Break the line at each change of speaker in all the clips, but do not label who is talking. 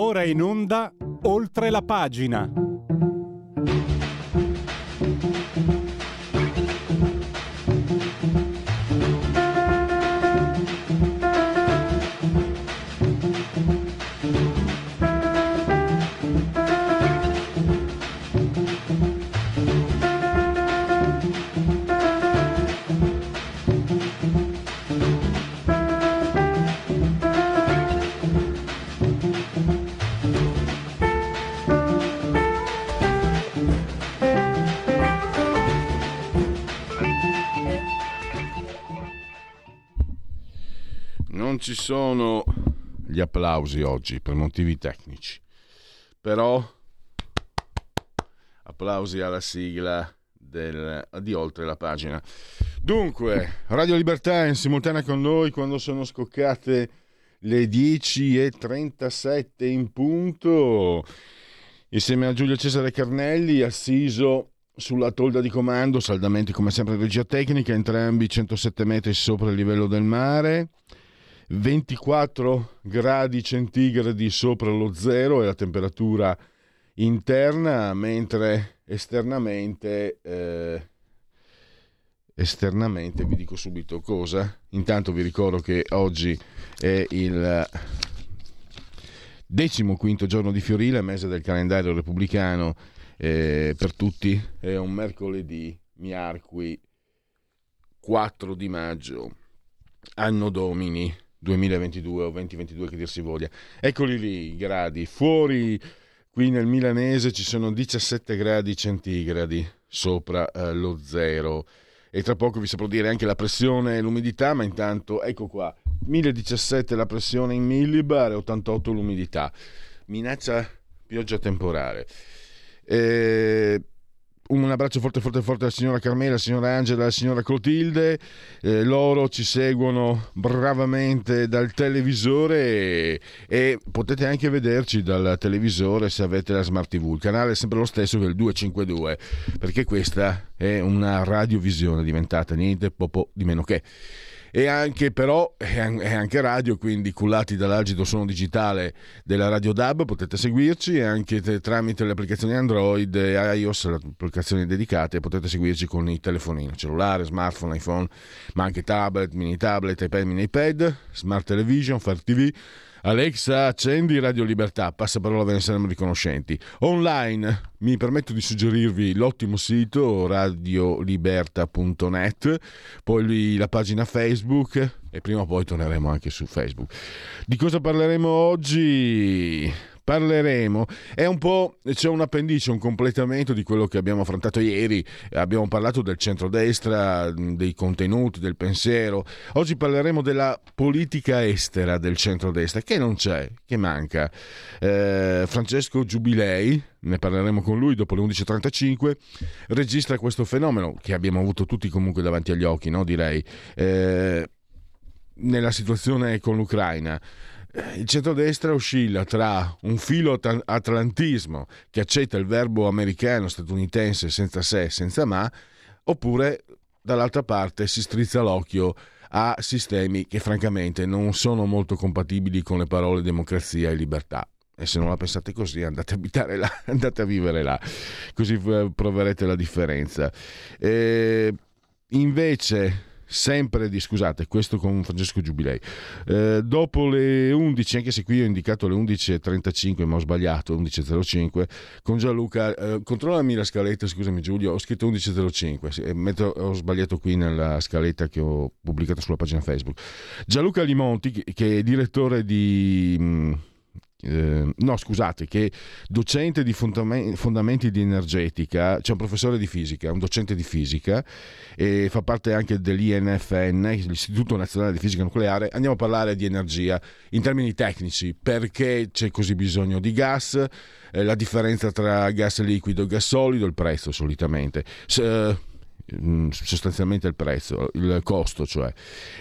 ora in onda oltre la pagina.
Sono gli applausi oggi per motivi tecnici, però applausi alla sigla del, di oltre la pagina. Dunque, Radio Libertà in simultanea con noi quando sono scoccate le 10.37 in punto, insieme a Giulio Cesare Carnelli, assiso sulla tolda di comando, saldamente come sempre regia tecnica, entrambi 107 metri sopra il livello del mare. 24 gradi centigradi sopra lo zero è la temperatura interna, mentre esternamente, eh, esternamente vi dico subito cosa. Intanto vi ricordo che oggi è il decimo quinto giorno di Fiorile, mese del calendario repubblicano eh, per tutti, è un mercoledì, miarqui 4 di maggio, anno domini 2022 o 2022 che dir si voglia. Eccoli lì i gradi. Fuori qui nel milanese ci sono 17 gradi centigradi sopra eh, lo zero. E tra poco vi saprò dire anche la pressione e l'umidità, ma intanto ecco qua, 1017 la pressione in millibar e 88 l'umidità. Minaccia pioggia temporale. Eh, un abbraccio forte forte forte alla signora Carmela, alla signora Angela, alla signora Clotilde. Eh, loro ci seguono bravamente dal televisore e, e, potete anche vederci dal televisore se avete la Smart TV. Il canale è sempre lo stesso che il 252 perché questa è una radiovisione diventata niente poco di meno che e anche però è anche radio, quindi cullati dall'agito suono digitale della Radio DAB potete seguirci e anche tramite le applicazioni Android e iOS, le applicazioni dedicate, potete seguirci con i telefonini, cellulare, smartphone, iPhone, ma anche tablet, mini tablet, iPad, mini iPad, smart television, Fire TV Alexa, accendi Radio Libertà, passa parola ve ne saremo riconoscenti. Online mi permetto di suggerirvi l'ottimo sito radioliberta.net, poi la pagina Facebook e prima o poi torneremo anche su Facebook. Di cosa parleremo oggi? Parleremo. È un po', c'è un appendice, un completamento di quello che abbiamo affrontato ieri. Abbiamo parlato del centrodestra, dei contenuti, del pensiero. Oggi parleremo della politica estera del centrodestra, che non c'è, che manca. Eh, Francesco Giubilei, ne parleremo con lui dopo le 11.35, registra questo fenomeno che abbiamo avuto tutti comunque davanti agli occhi, no? direi, eh, nella situazione con l'Ucraina il centrodestra oscilla tra un filo atlantismo che accetta il verbo americano statunitense senza se senza ma, oppure dall'altra parte si strizza l'occhio a sistemi che francamente non sono molto compatibili con le parole democrazia e libertà. E se non la pensate così andate a abitare là, andate a vivere là, così proverete la differenza. E invece sempre di, scusate, questo con Francesco Giubilei. Eh, dopo le 11, anche se qui ho indicato le 11.35, ma ho sbagliato, 11.05, con Gianluca, eh, controllami la scaletta, scusami Giulio, ho scritto 11.05, eh, metto, ho sbagliato qui nella scaletta che ho pubblicato sulla pagina Facebook. Gianluca Limonti, che è direttore di... Mh, mm, eh, no scusate, che docente di fondamenti di energetica, c'è un professore di fisica, un docente di fisica e fa parte anche dell'INFN, l'Istituto Nazionale di Fisica Nucleare, andiamo a parlare di energia in termini tecnici, perché c'è così bisogno di gas, eh, la differenza tra gas liquido e gas solido, il prezzo solitamente. S- mm, sostanzialmente il prezzo, il costo, cioè.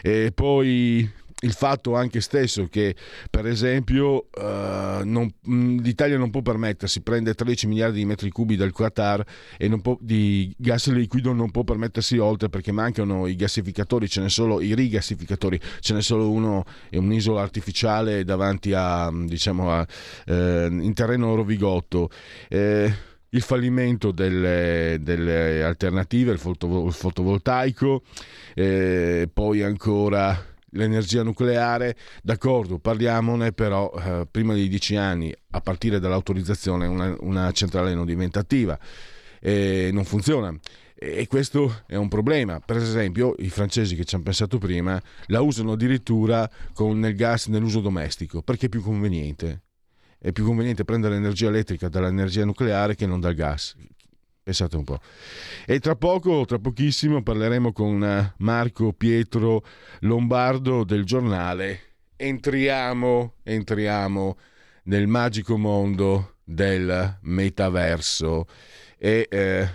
E poi il fatto anche stesso che per esempio uh, non, l'Italia non può permettersi, prende 13 miliardi di metri cubi dal Qatar e può, di gas liquido non può permettersi oltre perché mancano i gassificatori, ce ne solo i rigassificatori, ce n'è solo uno, è un'isola artificiale davanti a, diciamo, a, eh, in terreno Rovigotto. Eh, il fallimento delle, delle alternative, il fotovoltaico, eh, poi ancora l'energia nucleare, d'accordo, parliamone, però eh, prima di dieci anni, a partire dall'autorizzazione, una, una centrale non diventa attiva, e non funziona. E questo è un problema. Per esempio, i francesi che ci hanno pensato prima la usano addirittura con il gas nell'uso domestico perché è più conveniente. È più conveniente prendere l'energia elettrica dall'energia nucleare che non dal gas. Pensate un po'. E tra poco, tra pochissimo, parleremo con eh, Marco Pietro Lombardo del giornale. Entriamo, entriamo nel magico mondo del metaverso. E eh,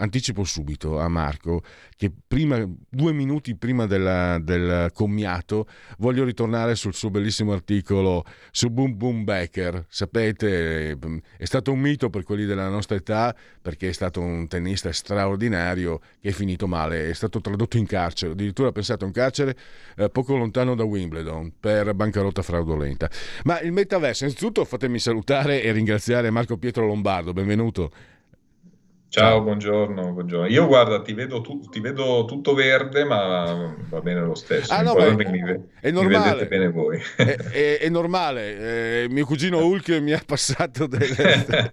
anticipo subito a Marco che prima, due minuti prima della, del commiato voglio ritornare sul suo bellissimo articolo su Boom Boom Becker. Sapete, è stato un mito per quelli della nostra età perché è stato un tennista straordinario che è finito male, è stato tradotto in carcere, addirittura pensato in carcere eh, poco lontano da Wimbledon per bancarotta fraudolenta. Ma il metaverso, innanzitutto fatemi salutare e ringraziare Marco Pietro Lombardo, benvenuto.
Ciao, buongiorno, buongiorno. Io guarda, ti vedo, tu, ti vedo, tutto verde, ma va bene lo stesso.
Ah, no,
è,
mi, è normale. Mi bene voi. È, è, è normale. Eh, mio cugino Hulk mi ha passato delle...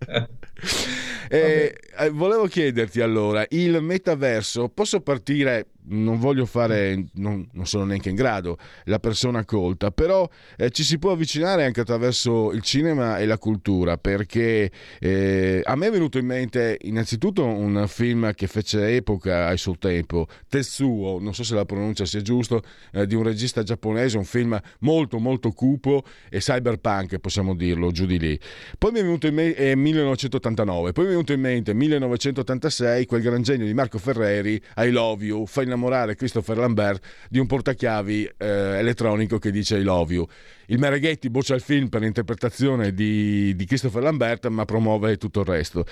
eh, eh, volevo chiederti allora, il metaverso, posso partire non voglio fare, non, non, sono neanche in grado, la persona colta, però eh, ci si può avvicinare anche attraverso il cinema e la cultura, perché eh, a me è venuto in mente innanzitutto un film che fece epoca al suo tempo, Tetsuo, non so se la pronuncia sia giusta, eh, di un regista giapponese, un film molto molto cupo e cyberpunk, possiamo dirlo, giù di lì. Poi mi è venuto in mente 1989, poi mi venuto in mente 1986, quel gran genio di Marco Ferreri, I Love You, Final innamorare Christopher Lambert di un portachiavi eh, elettronico che dice I love you. Il Mereghetti boccia il film per l'interpretazione di, di Christopher Lambert, ma promuove tutto il resto.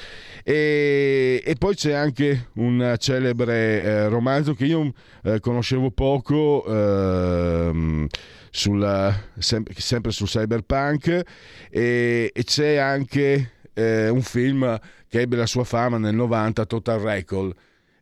E, e poi c'è anche un celebre eh, romanzo che io eh, conoscevo poco. Ehm, sul, sempre sul cyberpunk e, e c'è anche eh, un film che ebbe la sua fama nel 90, Total Recall,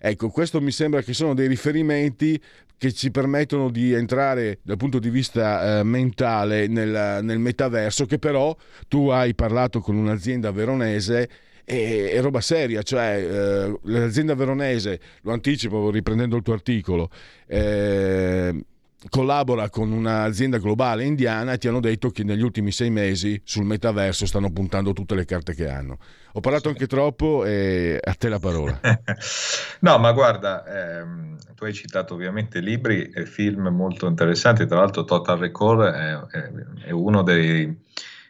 Ecco, questo mi sembra che sono dei riferimenti che ci permettono di entrare dal punto di vista eh, mentale nel, nel, metaverso, che però tu hai parlato con un'azienda veronese e è roba seria, cioè eh, l'azienda veronese, lo anticipo riprendendo il tuo articolo, eh, collabora con un'azienda globale indiana e ti hanno detto che negli ultimi sei mesi sul metaverso stanno puntando tutte le carte che hanno. Ho parlato anche troppo e a te la parola.
no, ma guarda, ehm, tu hai citato ovviamente libri e film molto interessanti, tra l'altro Total Recall è, è, è uno dei,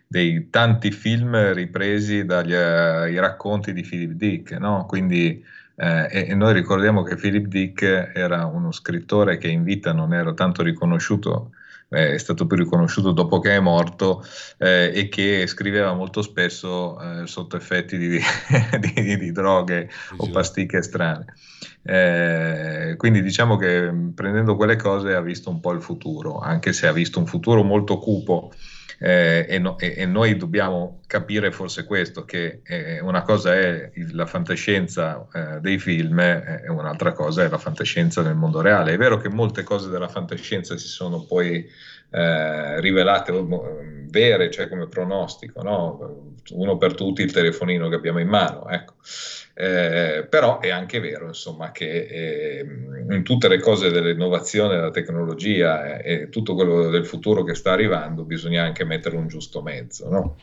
dei, tanti film ripresi dagli uh, racconti di Philip Dick, no? quindi eh, e, e, noi ricordiamo che Philip Dick era uno scrittore che in vita non era tanto riconosciuto, eh, è stato più riconosciuto dopo che è morto eh, e che scriveva molto spesso eh, sotto effetti di, di, di droghe sì, o pasticche strane. Eh, quindi diciamo che prendendo quelle cose ha visto un po' il futuro, anche se ha visto un futuro molto cupo eh, e, no, e, e, noi dobbiamo capire forse questo, che eh, una cosa è la fantascienza eh, dei film e un'altra cosa è la fantascienza nel mondo reale. È vero che molte cose della fantascienza si sono poi eh, rivelate eh, vere, cioè come pronostico, no? uno per tutti il telefonino che abbiamo in mano, ecco. eh, però è anche vero insomma, che eh, in tutte le cose dell'innovazione, della tecnologia e tutto quello del futuro che sta arrivando bisogna anche mettere un giusto mezzo. No?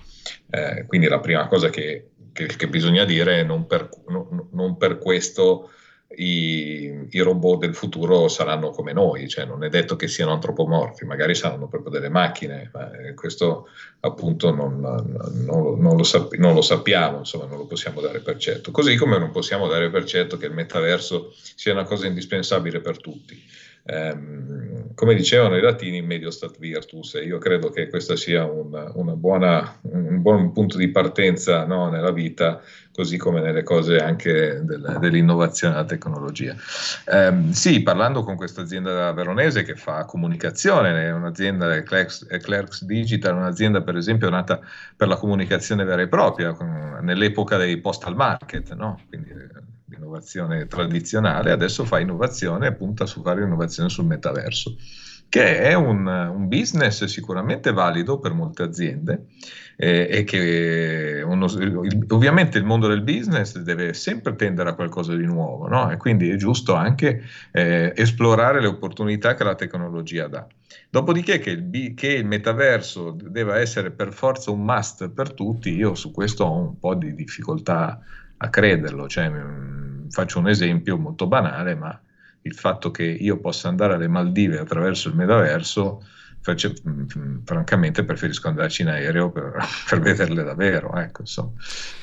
Eh, quindi la prima cosa che, che, che bisogna dire è non per, no, non per questo i, i, robot del futuro saranno come noi, cioè non è detto che siano antropomorfi, magari saranno proprio delle macchine, ma eh, questo appunto non, non, non, lo, sap- non, lo, sappiamo, insomma non lo possiamo dare per certo, così come non possiamo dare per certo che il metaverso sia una cosa indispensabile per tutti. ehm, come dicevano i latini, medio stat virtus, e io credo che questo sia un, buona, un buon punto di partenza no, nella vita, così come nelle cose anche del, dell'innovazione della tecnologia. Eh, sì, parlando con questa azienda veronese che fa comunicazione, è un'azienda Clerks, Clerks Digital, un'azienda per esempio nata per la comunicazione vera e propria, con, nell'epoca dei postal market, no? quindi l'innovazione tradizionale, adesso fa innovazione e punta su fare innovazione sul metaverso, che è un, un business sicuramente valido per molte aziende eh, e che uno, ovviamente il mondo del business deve sempre tendere a qualcosa di nuovo no? e quindi è giusto anche eh, esplorare le opportunità che la tecnologia dà. Dopodiché che il, che il, metaverso deve essere per forza un must per tutti, io su questo ho un po' di difficoltà a crederlo. Cioè, mh, mm, faccio un esempio molto banale, ma il fatto che io possa andare alle Maldive attraverso il metaverso Face, mm, francamente preferisco andarci in aereo per, per vederle davvero. Ecco,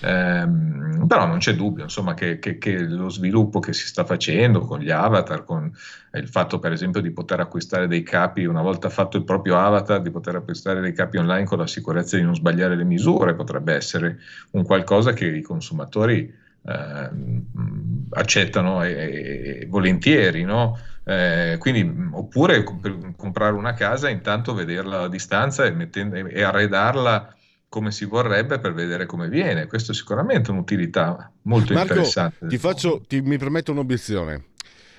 ehm, però non c'è dubbio insomma, che, che, che, lo sviluppo che si sta facendo con gli avatar, con il fatto per esempio di poter acquistare dei capi, una volta fatto il proprio avatar, di poter acquistare dei capi online con la sicurezza di non sbagliare le misure, potrebbe essere un qualcosa che i consumatori eh, accettano e, e volentieri. No? Eh, quindi, oppure per comprare una casa, intanto vederla a distanza e, mettendo, e arredarla come si vorrebbe per vedere come viene. Questo è sicuramente un'utilità molto
Marco,
interessante.
Ti faccio, ti, mi permetto un'obiezione.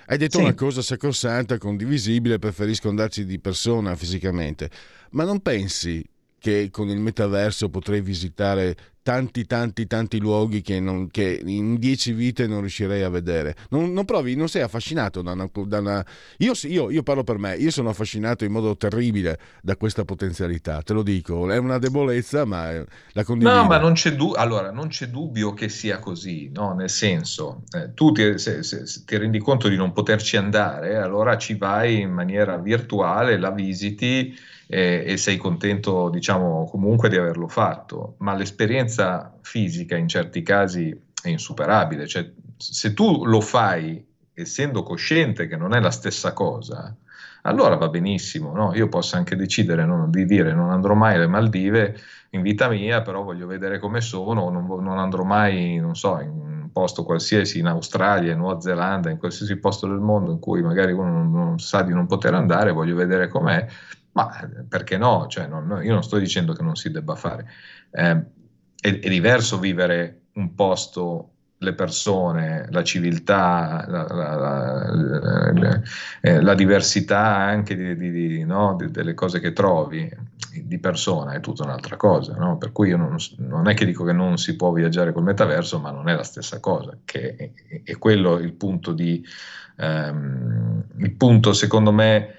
Hai detto sì. una cosa sacrosanta, condivisibile, preferisco andarci di persona fisicamente, ma non pensi che con il metaverso potrei visitare tanti tanti tanti luoghi che, non, che, in dieci vite non riuscirei a vedere. Non, non provi, non sei affascinato da una... Da una... Io, io, io, parlo per me, io sono affascinato in modo terribile da questa potenzialità, te lo dico, è una debolezza ma la condivido.
No, ma non c'è, du- allora, non c'è dubbio che sia così, no? nel senso, eh, tu ti, se, se, se ti rendi conto di non poterci andare, allora ci vai in maniera virtuale, la visiti e, e sei contento, diciamo, comunque di averlo fatto, ma l'esperienza fisica in certi casi è insuperabile, cioè se tu lo fai essendo cosciente che non è la stessa cosa, allora va benissimo, no? io posso anche decidere no, di dire non andrò mai alle Maldive in vita mia, però voglio vedere come sono, non, non andrò mai, non so, in un posto qualsiasi, in Australia, in Nuova Zelanda, in qualsiasi posto del mondo in cui magari uno non, non sa di non poter andare, voglio vedere com'è, ma eh, perché no? Cioè, non, io non sto dicendo che non si debba fare. Eh, è, è, diverso vivere un posto, le persone, la civiltà, la, la, la, eh, la diversità anche di, di, di, no? delle cose che trovi di persona, è tutta un'altra cosa. No? Per cui io non, non, è che dico che non si può viaggiare col metaverso, ma non è la stessa cosa, che è, è quello il punto di... Um, il punto secondo me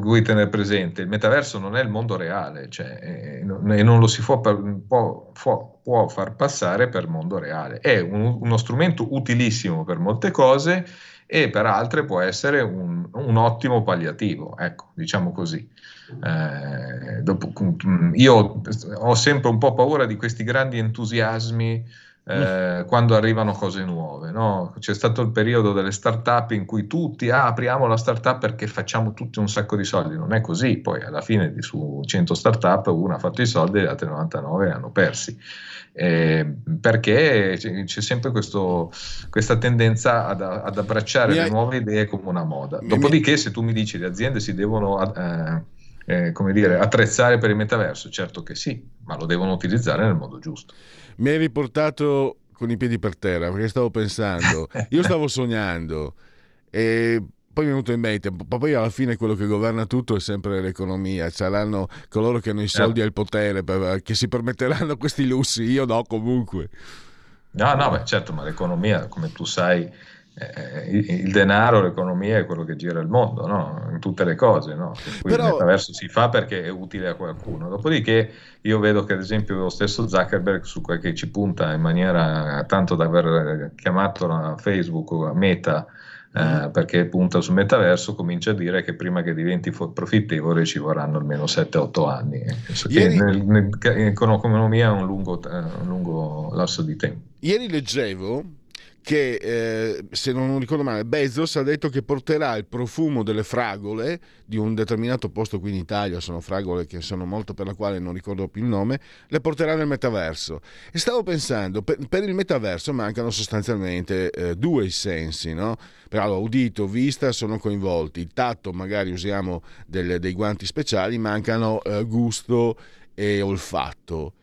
cui tenere presente, il metaverso non è il mondo reale, cioè, e non lo si può, può, può, può, far passare per mondo reale. È un, uno strumento utilissimo per molte cose e per altre può essere un, un ottimo palliativo, ecco, diciamo così. Eh, dopo, io ho sempre un po' paura di questi grandi entusiasmi eh, quando arrivano cose nuove. No? C'è stato il periodo delle start-up in cui tutti ah, apriamo la start-up perché facciamo tutti un sacco di soldi. Non è così, poi alla fine di su 100 start-up una ha fatto i soldi e le altre 99 li hanno persi. Eh, perché c'è, c'è sempre questo, questa tendenza ad, ad abbracciare mi le hai... nuove idee come una moda. Dopodiché, se tu mi dici le aziende si devono eh, eh, come dire, attrezzare per il metaverso, certo che sì, ma lo devono utilizzare nel modo giusto
mi hai riportato con i piedi per terra perché stavo pensando, io stavo sognando e poi mi è venuto in mente, poi alla fine quello che governa tutto è sempre l'economia, saranno coloro che hanno i soldi e il potere per, che si permetteranno questi lussi, io no comunque.
No, no, beh, certo, ma l'economia, come tu sai, eh, il denaro, l'economia è quello che gira il mondo, no? in tutte le cose. No? Però... Il metaverso si fa perché è utile a qualcuno. Dopodiché io vedo che ad esempio lo stesso Zuckerberg, su quel che ci punta in maniera tanto da aver chiamato Facebook Meta, eh, mm. perché punta sul metaverso, comincia a dire che prima che diventi profittevole ci vorranno almeno 7-8 anni. Ieri... Nel, nel, in economia è un lungo, un lungo lasso di tempo.
Ieri leggevo che, eh, se non ricordo male, Bezos ha detto che porterà il profumo delle fragole di un determinato posto qui in Italia, sono fragole che sono molto per la quale non ricordo più il nome, le porterà nel metaverso. E stavo pensando, per, per il metaverso mancano sostanzialmente eh, due sensi, no? Però udito, vista sono coinvolti, il tatto magari usiamo del, dei guanti speciali, mancano eh, gusto e olfatto.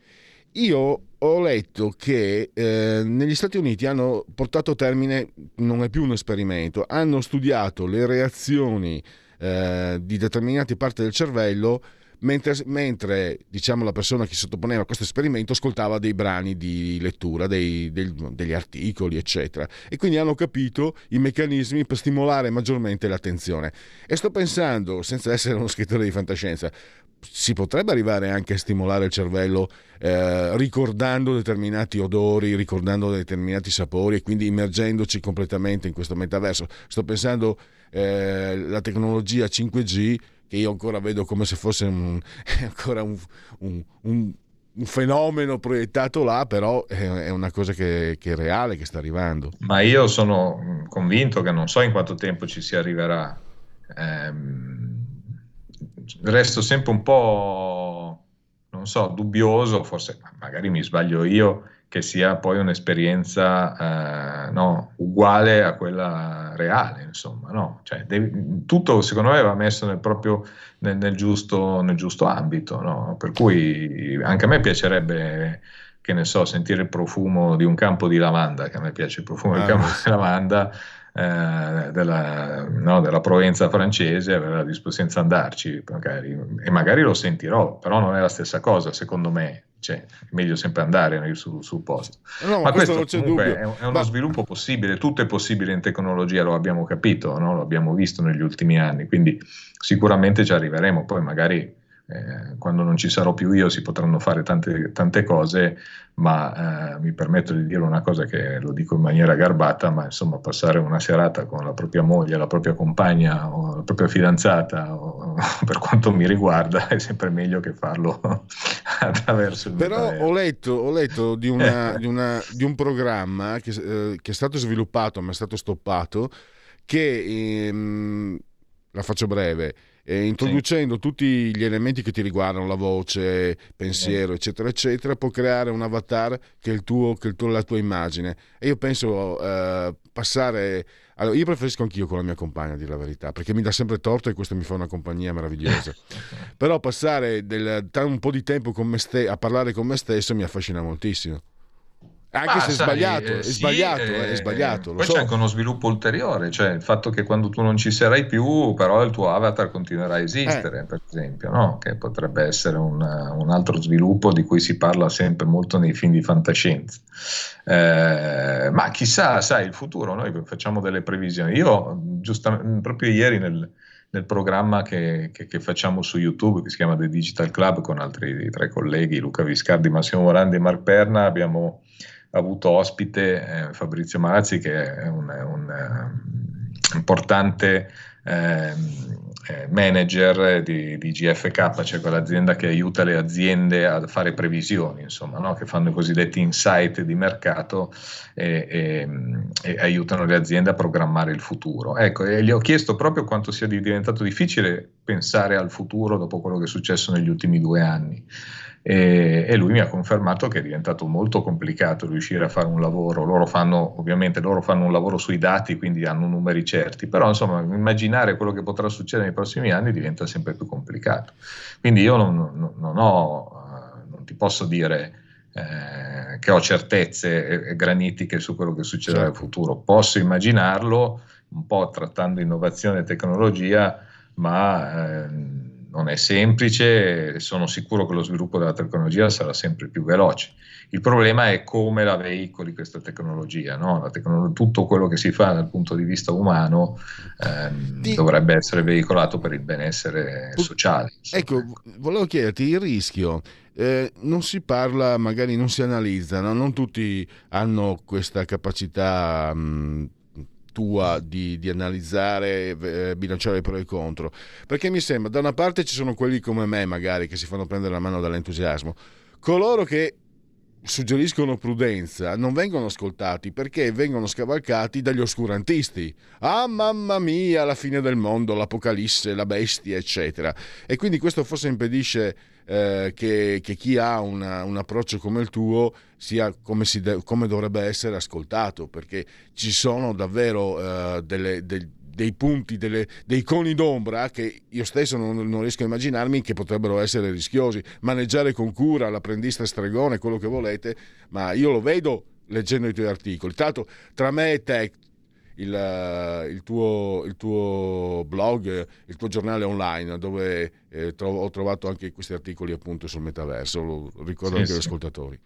Io ho letto che eh, negli Stati Uniti hanno portato a termine, non è più un esperimento, hanno studiato le reazioni eh, di determinate parti del cervello mentre, mentre diciamo, la persona che si sottoponeva a questo esperimento ascoltava dei brani di lettura, dei, dei, degli articoli, eccetera. E quindi hanno capito i meccanismi per stimolare maggiormente l'attenzione. E sto pensando, senza essere uno scrittore di fantascienza, si potrebbe arrivare anche a stimolare il cervello eh, ricordando determinati odori, ricordando determinati sapori e quindi immergendoci completamente in questo metaverso. Sto pensando alla eh, tecnologia 5G che io ancora vedo come se fosse un, ancora un, un, un, un fenomeno proiettato là, però è, una cosa che, che, è reale, che sta arrivando.
Ma io sono convinto che non so in quanto tempo ci si arriverà. Ehm, resto sempre un po', non so, dubbioso, forse magari mi sbaglio io, che sia poi un'esperienza eh, no, uguale a quella reale, insomma, no? cioè, devi, tutto secondo me va messo nel, proprio, nel, nel, giusto, nel giusto, ambito, no? per cui anche a me piacerebbe, che ne so, sentire il profumo di un campo di lavanda, che a me piace il profumo ah, del campo di lavanda, eh, della, no, della, Provenza francese, avere la disposizione di andarci, magari, e magari lo sentirò, però non è la stessa cosa, secondo me cioè, è meglio sempre andare sul, sul posto. No, ma, questo, questo comunque è, è, uno ma... sviluppo possibile, tutto è possibile in tecnologia, lo abbiamo capito, no? lo abbiamo visto negli ultimi anni, quindi sicuramente ci arriveremo, poi magari eh, quando non ci sarò più io si potranno fare tante, tante cose, ma eh, mi permetto di dire una cosa che lo dico in maniera garbata, ma insomma passare una serata con la propria moglie, la propria compagna o la propria fidanzata, o, per quanto mi riguarda, è sempre meglio che farlo attraverso il
Però ho letto, ho letto di, una, di, una, di, un programma che, eh, che, è stato sviluppato ma è stato stoppato, che ehm, la faccio breve eh, introducendo sì. tutti gli elementi che ti riguardano, la voce, pensiero, sì. eccetera, eccetera, può creare un avatar che è, il tuo, che è il tuo, la tua immagine. E io penso eh, passare... Allora, io preferisco anch'io con la mia compagna, a dire la verità, perché mi dà sempre torto e questo mi fa una compagnia meravigliosa. Però passare del, un po' di tempo ste- a parlare con me stesso mi affascina moltissimo. Anche ah, se è sai, sbagliato, eh, è, sì, sbagliato eh, è sbagliato,
poi so. c'è anche uno sviluppo ulteriore, cioè il fatto che quando tu non ci sarai più, però il tuo avatar continuerà a esistere, eh. per esempio, no? che potrebbe essere un, un, altro sviluppo di cui si parla sempre molto nei film di fantascienza. Eh, ma chissà, sai, il futuro, noi facciamo delle previsioni. Io, giustamente, proprio ieri nel, nel programma che, che, che, facciamo su YouTube, che si chiama The Digital Club, con altri tre colleghi, Luca Viscardi, Massimo Morandi e Mark Perna, abbiamo avuto ospite eh, Fabrizio Marazzi che è un, un uh, importante eh, manager di, di, GFK, cioè quell'azienda che aiuta le aziende a fare previsioni, insomma, no? che fanno i cosiddetti insight di mercato e, e, e, aiutano le aziende a programmare il futuro. Ecco, e gli ho chiesto proprio quanto sia diventato difficile pensare al futuro dopo quello che è successo negli ultimi due anni e, e, lui mi ha confermato che è diventato molto complicato riuscire a fare un lavoro. Loro fanno, ovviamente, loro fanno un lavoro sui dati, quindi hanno numeri certi, però insomma, immaginare quello che potrà succedere nei prossimi anni diventa sempre più complicato. Quindi io non, non, non ho, uh, non ti posso dire eh, che ho certezze granitiche su quello che succederà certo. nel futuro. Posso immaginarlo un po' trattando innovazione e tecnologia, ma eh, non è semplice, sono sicuro che lo sviluppo della tecnologia sarà sempre più veloce. Il problema è come la veicoli questa tecnologia, no? tecnologia tutto quello che si fa dal punto di vista umano ehm, Ti... dovrebbe essere veicolato per il benessere sociale.
Insomma. Ecco, volevo chiederti il rischio. Eh, non si parla, magari non si analizza, no? non tutti hanno questa capacità mh, tua di, di analizzare, eh, bilanciare i pro e i contro. Perché mi sembra, da una parte ci sono quelli come me, magari, che si fanno prendere la mano dall'entusiasmo, coloro che suggeriscono prudenza non vengono ascoltati perché vengono scavalcati dagli oscurantisti. Ah, mamma mia, la fine del mondo, l'apocalisse, la bestia, eccetera. E quindi questo forse impedisce eh, che, che, chi ha una, un approccio come il tuo sia come, de- come, dovrebbe essere ascoltato, perché ci sono davvero eh, delle, del, dei punti, delle, dei coni d'ombra che io stesso non, non, riesco a immaginarmi che potrebbero essere rischiosi. Maneggiare con cura l'apprendista stregone, quello che volete, ma io lo vedo leggendo i tuoi articoli. Tanto tra me e te, il, il, tuo, il, tuo, blog, il tuo giornale online, dove eh, trovo, ho trovato anche questi articoli appunto sul metaverso, lo ricordo sì, anche agli ascoltatori.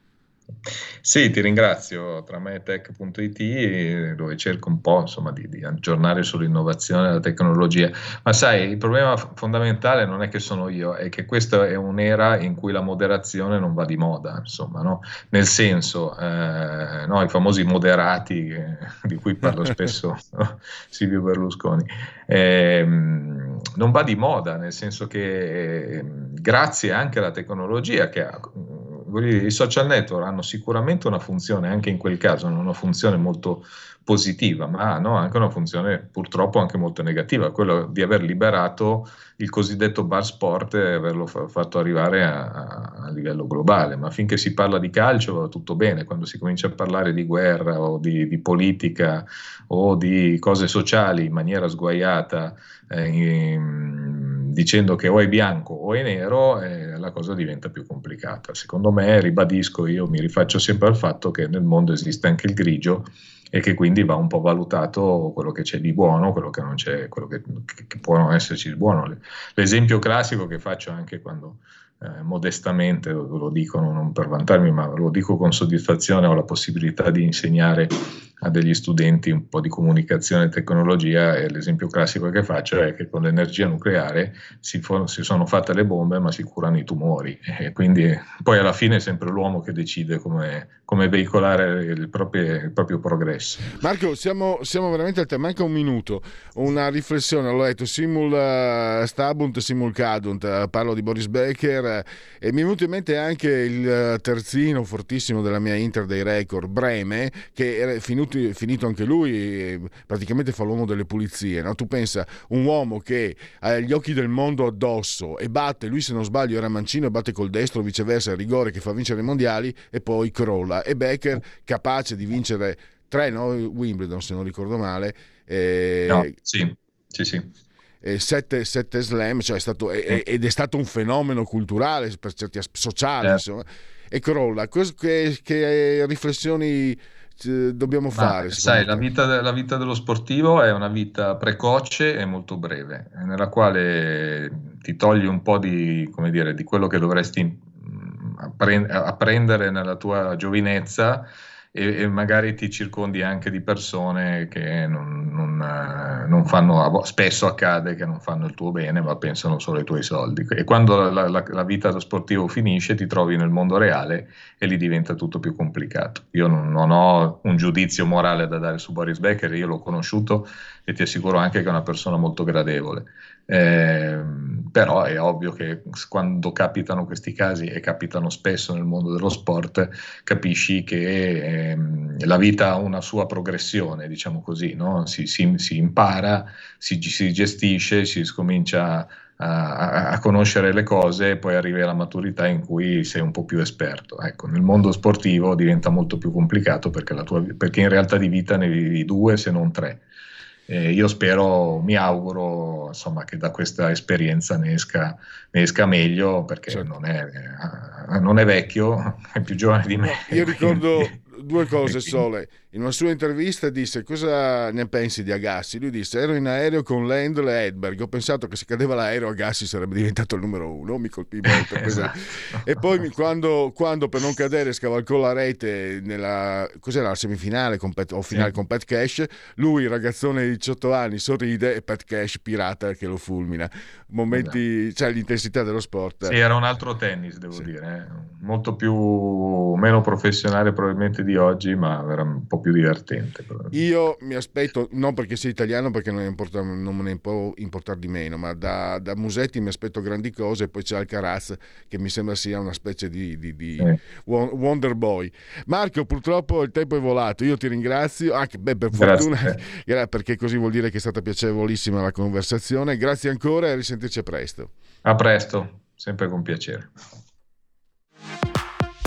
Sì, ti ringrazio tra me e tech.it dove cerco un po' insomma, di, di, aggiornare sull'innovazione e la tecnologia. Ma sai, il problema fondamentale non è che sono io, è che questa è un'era in cui la moderazione non va di moda, insomma, no? nel senso, eh, no, i famosi moderati eh, di cui parla spesso no? Silvio Berlusconi, eh, non va di moda, nel senso che eh, grazie anche alla tecnologia che ha i social network hanno sicuramente una funzione, anche in quel caso, hanno una funzione molto positiva, ma hanno anche una funzione purtroppo anche molto negativa, quello di aver liberato il cosiddetto bar sport e averlo fa- fatto arrivare a, a, livello globale. Ma finché si parla di calcio va tutto bene, quando si comincia a parlare di guerra o di, di politica o di cose sociali in maniera sguaiata, eh, in, dicendo che o è bianco o è nero, eh, la cosa diventa più complicata. Secondo me, ribadisco, io mi rifaccio sempre al fatto che nel mondo esiste anche il grigio e che quindi va un po' valutato quello che c'è di buono, quello che non c'è, quello che, che può esserci di buono. L'esempio classico che faccio anche quando eh, modestamente, lo dico non per vantarmi, ma lo dico con soddisfazione, ho la possibilità di insegnare a degli studenti un po' di comunicazione e tecnologia e l'esempio classico che faccio è che con l'energia nucleare si, for- si sono fatte le bombe ma si curano i tumori e quindi poi alla fine è sempre l'uomo che decide come, come veicolare il proprio, il proprio, progresso.
Marco, siamo, siamo veramente al tema, manca un minuto, una riflessione, l'ho letto, simul stabunt, simul cadunt, parlo di Boris Becker e mi è venuto in mente anche il terzino fortissimo della mia Inter dei record, Breme, che era finito finito, finito anche lui, praticamente fa l'uomo delle pulizie. No? Tu pensa, un uomo che ha gli occhi del mondo addosso e batte, lui se non sbaglio era mancino e batte col destro, viceversa, il rigore che fa vincere i mondiali e poi crolla. E Becker capace di vincere tre, no? Wimbledon se non ricordo male.
Eh, no, sì, sì, sì.
Sette, sette, slam, cioè è stato, è, ed è stato un fenomeno culturale, per certi aspetti sociali, eh. insomma, e crolla. Che, che riflessioni dobbiamo fare?
sai, la vita, la vita, dello sportivo è una vita precoce e molto breve, nella quale ti togli un po' di, dire, di quello che dovresti mm, apprendere nella tua giovinezza e, e, magari ti circondi anche di persone che non, non, eh, non, fanno, spesso accade che non fanno il tuo bene, ma pensano solo ai tuoi soldi. E quando la, la, la vita da sportivo finisce, ti trovi nel mondo reale e lì diventa tutto più complicato. Io non, non ho un giudizio morale da dare su Boris Becker, io l'ho conosciuto e ti assicuro anche che è una persona molto gradevole. Eh, però è ovvio che quando capitano questi casi e capitano spesso nel mondo dello sport, capisci che ehm, la vita ha una sua progressione, diciamo così, no? si, si, si, impara, si, si, gestisce, si comincia a, a, conoscere le cose e poi arrivi alla maturità in cui sei un po' più esperto. Ecco, nel mondo sportivo diventa molto più complicato perché, tua, perché in realtà di vita ne vivi due se non tre eh, io spero, mi auguro insomma, che da questa esperienza ne esca, ne esca meglio perché certo. non, è, eh, non, è, vecchio, è più giovane di me.
Io ricordo quindi... due cose sole in una sua intervista disse cosa ne pensi di Agassi? Lui disse ero in aereo con Lendl e Edberg, ho pensato che se cadeva l'aereo Agassi sarebbe diventato il numero uno, mi colpì molto. esatto. E poi quando, quando, per non cadere scavalcò la rete nella cos'era la semifinale con Pat, o finale sì. con Pat Cash, lui ragazzone di 18 anni sorride e Pat Cash pirata che lo fulmina. Momenti, esatto. cioè l'intensità dello sport.
Sì, era un altro tennis devo sì. dire, eh. molto più meno professionale probabilmente di oggi, ma era un po' più divertente.
Io mi aspetto, non perché sei italiano, perché non, importa, non me ne può importare di meno, ma da, da, Musetti mi aspetto grandi cose, poi c'è Alcaraz che mi sembra sia una specie di, di, di eh. Wonder Boy. Marco, purtroppo il tempo è volato, io ti ringrazio, anche beh, per fortuna, perché così vuol dire che è stata piacevolissima la conversazione. Grazie ancora e risentirci presto.
A presto, sempre con piacere.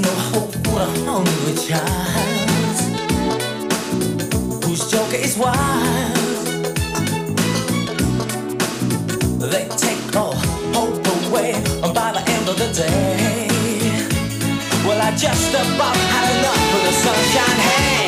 No hope for a hungry child whose joker is wild. They take all hope away by the end of the day. Well, I just about had enough for the sunshine. Hey.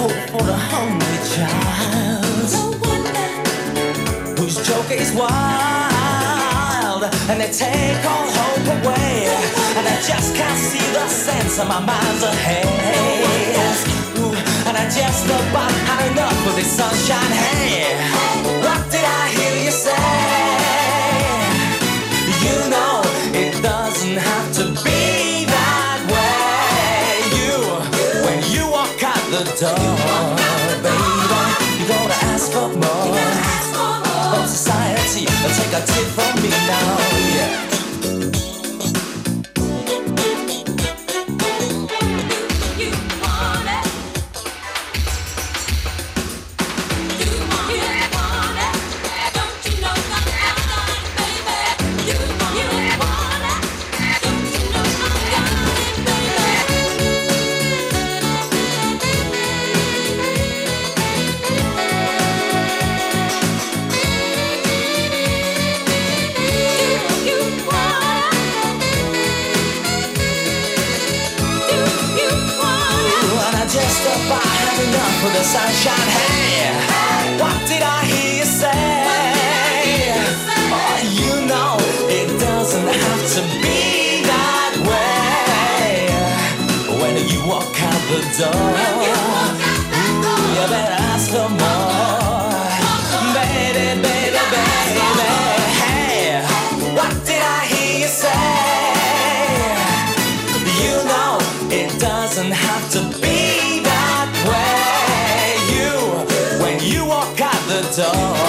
hope for the hungry child. No wonder whose joke is wild, and they take all hope away. And I just can't see the sense of my mind's ahead. Ooh, and I just about had enough of this sunshine. Hey.
door, baby. You gotta ask for more.
From society, take a tip from me now. doesn't have to be that way. You, when you walk out the door.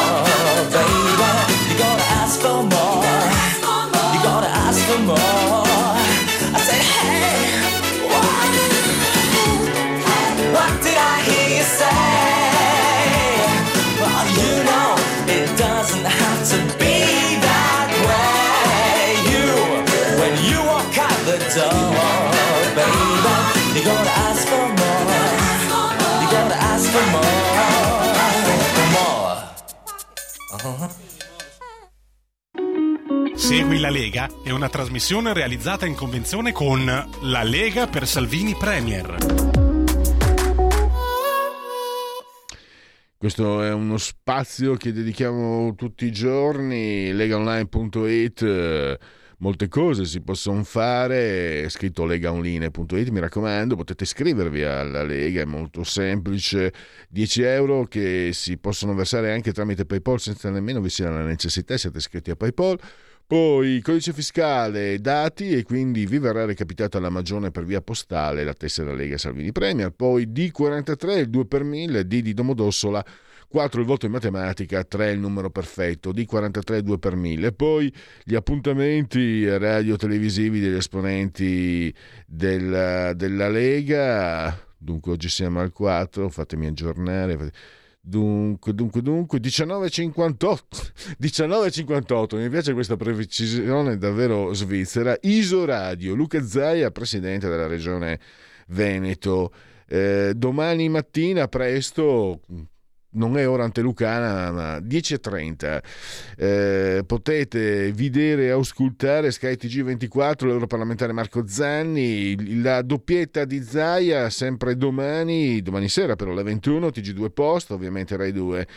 Segui la Lega è una trasmissione realizzata in convenzione con La Lega per Salvini Premier.
Questo è uno spazio che dedichiamo tutti i giorni, legaonline.it molte cose si possono fare, è scritto legaonline.it, mi raccomando, potete iscrivervi alla Lega, è molto semplice, 10 euro che si possono versare anche tramite PayPal senza nemmeno vi sia la necessità, siete iscritti a PayPal. Poi codice fiscale, dati e quindi vi verrà recapitata la magione per via postale la tessera Lega Salvini Premier. Poi D43, il 2 per 1000, D di Domodossola 4 il voto in matematica, 3 il numero perfetto, D43 2 per 1000. Poi gli appuntamenti radio-televisivi degli esponenti del, della Lega, dunque oggi siamo al 4, fatemi aggiornare. Dunque, dunque, dunque, 19.58, 19.58, mi piace questa precisione davvero svizzera. Iso Radio, Luca Zaia, presidente della regione Veneto. Eh, domani mattina presto non è ora antelucana, ma 10.30. Eh, potete vedere e auscultare Sky TG24, l'europarlamentare Marco Zanni, la doppietta di Zaia sempre domani, domani sera però alle 21, TG2 Post, ovviamente Rai 2.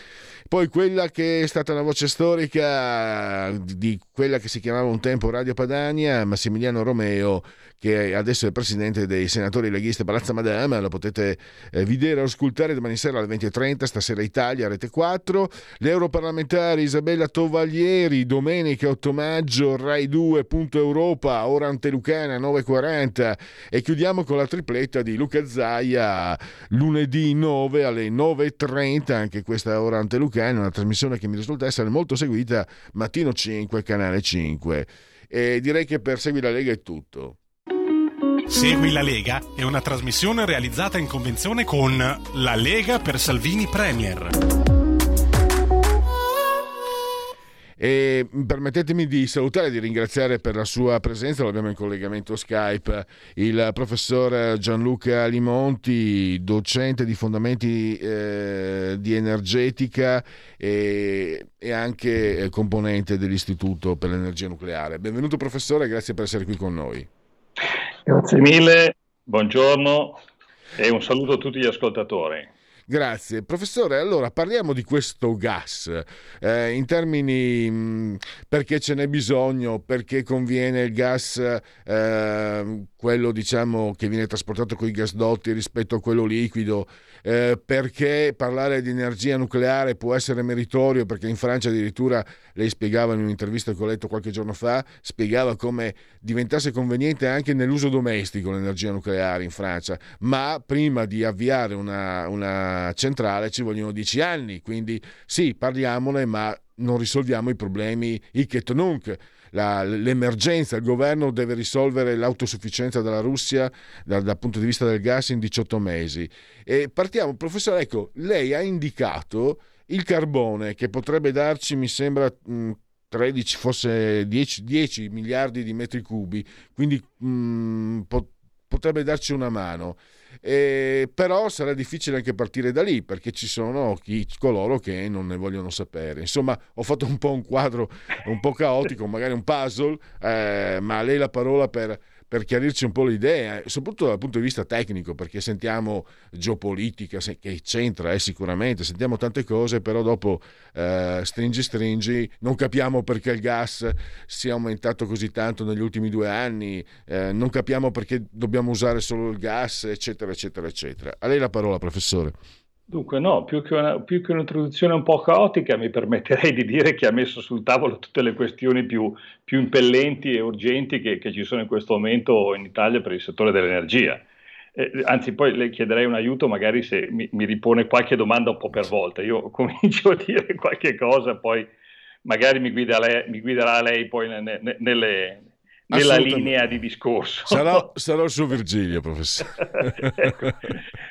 Poi quella che è stata una voce storica di quella che si chiamava un tempo Radio Padania, Massimiliano Romeo, che adesso è presidente dei senatori leghisti Palazzo Madama, lo potete eh, vedere e ascoltare domani sera alle 20.30, stasera Italia, Rete 4. Le europarlamentari Isabella Tovaglieri, domenica 8 maggio, Rai 2, Punto Europa, ora Antelucana 9.40 e chiudiamo con la tripletta di Luca Zaia lunedì 9 alle 9.30, anche questa ora Antelucana, una trasmissione che mi risulta essere molto seguita, mattino 5, canale 5. E direi che per Segui la Lega è tutto.
Segui la Lega è una trasmissione realizzata in convenzione con La Lega per Salvini Premier.
E permettetemi di salutare e di ringraziare per la sua presenza, l'abbiamo in collegamento Skype, il professor Gianluca Limonti, docente di fondamenti eh, di energetica e, e anche eh, componente dell'Istituto per l'Energia Nucleare. Benvenuto professore, grazie per essere qui con noi.
Grazie mille, buongiorno e un saluto a tutti gli ascoltatori.
Grazie. Professore, allora parliamo di questo gas eh, in termini mh, mm, perché ce n'è bisogno, perché conviene il gas, eh, quello diciamo che viene trasportato con i gasdotti rispetto a quello liquido, eh, perché parlare di energia nucleare può essere meritorio, perché in Francia addirittura lei spiegava in un'intervista che ho letto qualche giorno fa, spiegava come diventasse conveniente anche nell'uso domestico l'energia nucleare in Francia, ma prima di avviare una, una centrale ci vogliono dieci anni, quindi sì, parliamone, ma non risolviamo i problemi hic et nunc la, l'emergenza, il governo deve risolvere l'autosufficienza della Russia dal, dal, punto di vista del gas in 18 mesi. E partiamo, professore, ecco, lei ha indicato il carbone che potrebbe darci, mi sembra, 13, forse 10, 10 miliardi di metri cubi, quindi mh, pot- potrebbe darci una mano. Eh, però sarà difficile anche partire da lì perché ci sono chi, coloro che non ne vogliono sapere. Insomma, ho fatto un po' un quadro un po' caotico, magari un puzzle, eh, ma a lei la parola per per chiarirci un po' l'idea, soprattutto dal punto di vista tecnico, perché sentiamo geopolitica che c'entra eh, sicuramente, sentiamo tante cose, però dopo eh, stringi stringi, non capiamo perché il gas sia aumentato così tanto negli ultimi due anni, eh, non capiamo perché dobbiamo usare solo il gas, eccetera, eccetera, eccetera. A lei la parola, professore.
Dunque no, più che, una, più che, un'introduzione un po' caotica mi permetterei di dire che ha messo sul tavolo tutte le questioni più, più impellenti e urgenti che, che, ci sono in questo momento in Italia per il settore dell'energia. Eh, anzi, poi le chiederei un aiuto magari se mi, mi, ripone qualche domanda un po' per volta. Io comincio a dire qualche cosa, poi magari mi, guida lei, mi guiderà lei poi nelle, nelle nella linea di discorso.
Sarà il suo Virgilio, professore.
ecco.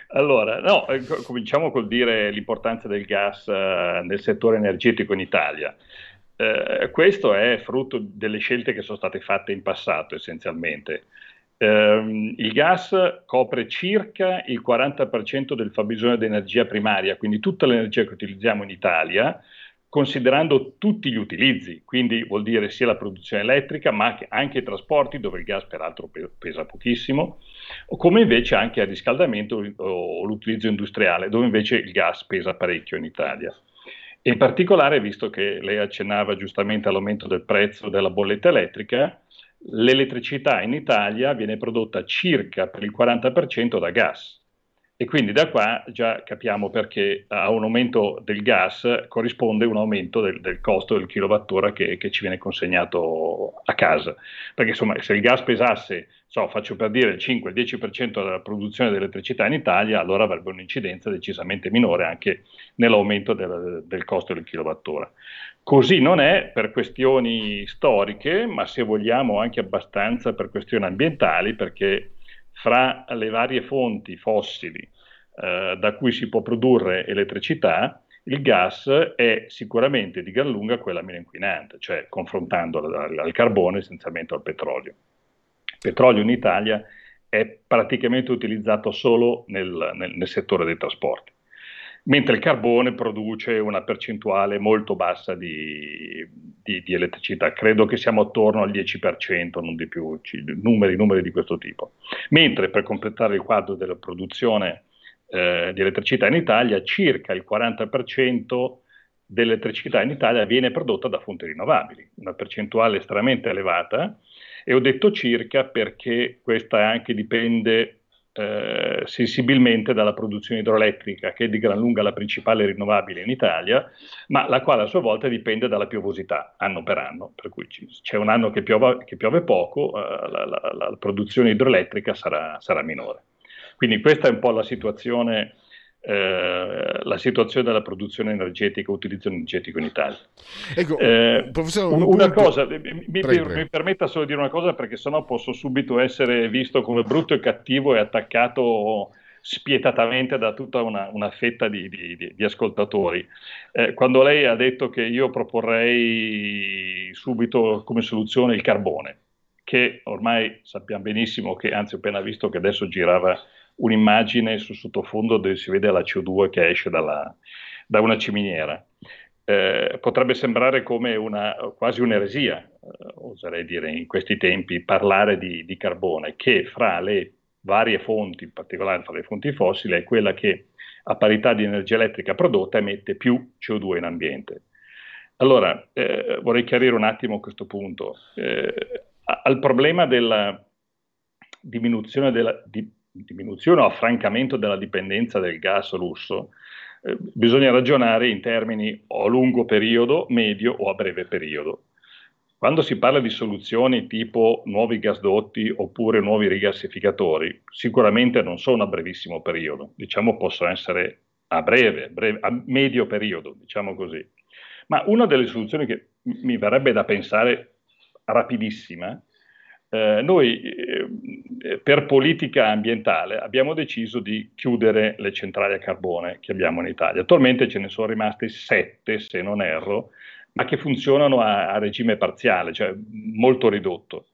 Allora, no, eh, cominciamo col dire l'importanza del gas uh, nel settore energetico in Italia. Uh, questo è frutto delle scelte che sono state fatte in passato essenzialmente. Uh, il gas copre circa il 40% del fabbisogno di energia primaria, quindi tutta l'energia che utilizziamo in Italia considerando tutti gli utilizzi, quindi vuol dire sia la produzione elettrica, ma anche i trasporti, dove il gas peraltro pesa pochissimo, come invece anche il riscaldamento o l'utilizzo industriale, dove invece il gas pesa parecchio in Italia. In particolare, visto che lei accennava giustamente all'aumento del prezzo della bolletta elettrica, l'elettricità in Italia viene prodotta circa per il 40% da gas e quindi da qua già capiamo perché a un aumento del gas corrisponde un aumento del, del costo del kilowattora che, che, ci viene consegnato a casa. Perché insomma, se il gas pesasse, so, faccio per dire, il 5-10% della produzione di elettricità in Italia, allora avrebbe un'incidenza decisamente minore anche nell'aumento del, del costo del kilowattora. Così non è per questioni storiche, ma se vogliamo anche abbastanza per questioni ambientali, perché fra le varie fonti fossili eh, da cui si può produrre elettricità, il gas è sicuramente di gran lunga quella meno inquinante, cioè confrontandolo al, al carbone essenzialmente al petrolio. Il petrolio in Italia è praticamente utilizzato solo nel, nel, nel settore dei trasporti mentre il carbone produce una percentuale molto bassa di, di, di, elettricità, credo che siamo attorno al 10%, non di più, numeri, numeri di questo tipo. Mentre per completare il quadro della produzione eh, di elettricità in Italia, circa il 40% dell'elettricità in Italia viene prodotta da fonti rinnovabili, una percentuale estremamente elevata, e ho detto circa perché questa anche dipende eh, sensibilmente dalla produzione idroelettrica, che è di gran lunga la principale rinnovabile in Italia, ma la quale a sua volta dipende dalla piovosità anno per anno, per cui c'è un anno che piove, che piove poco, eh, la, la, la, produzione idroelettrica sarà, sarà minore. Quindi questa è un po' la situazione eh, la situazione della produzione energetica, utilizzo energetico in Italia. Ecco, eh, un, una cosa, mi, prego, mi, permetta solo di dire una cosa perché sennò posso subito essere visto come brutto e cattivo e attaccato spietatamente da tutta una, una fetta di, di, di, di ascoltatori. Eh, quando lei ha detto che io proporrei subito come soluzione il carbone, che ormai sappiamo benissimo che, anzi ho appena visto che adesso girava un'immagine sul sottofondo dove si vede la CO2 che esce dalla, da una ciminiera. Eh, potrebbe sembrare come una, quasi un'eresia, eh, oserei dire in questi tempi, parlare di, di, carbone, che fra le varie fonti, in particolare fra le fonti fossili, è quella che a parità di energia elettrica prodotta emette più CO2 in ambiente. Allora, eh, vorrei chiarire un attimo questo punto. Eh, al problema della diminuzione della, di, diminuzione o affrancamento della dipendenza del gas russo, eh, bisogna ragionare in termini o a lungo periodo, medio o a breve periodo. Quando si parla di soluzioni tipo nuovi gasdotti oppure nuovi rigassificatori, sicuramente non sono a brevissimo periodo, diciamo possono essere a breve, breve a medio periodo, diciamo così. Ma una delle soluzioni che mi verrebbe da pensare rapidissima eh, noi eh, per politica ambientale abbiamo deciso di chiudere le centrali a carbone che abbiamo in Italia. Attualmente ce ne sono rimaste sette, se non erro, ma che funzionano a, a regime parziale, cioè molto ridotto.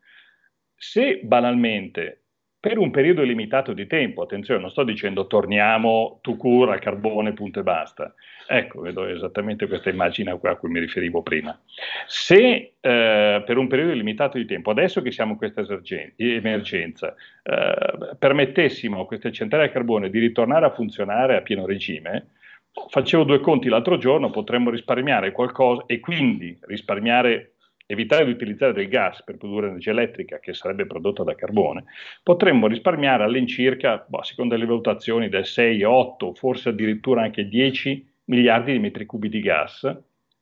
Se banalmente per un periodo limitato di tempo, attenzione, non sto dicendo torniamo tu cura al carbone, punto e basta. Ecco, vedo esattamente questa immagine a cui mi riferivo prima. Se eh, per un periodo limitato di tempo, adesso che siamo in questa emergenza, eh, permettessimo a queste centrali a carbone di ritornare a funzionare a pieno regime, facevo due conti l'altro giorno, potremmo risparmiare qualcosa e quindi risparmiare evitare di utilizzare del gas per produrre energia elettrica che sarebbe prodotta da carbone, potremmo risparmiare all'incirca, boh, secondo le valutazioni, del 6, 8, forse addirittura anche 10 miliardi di metri cubi di gas,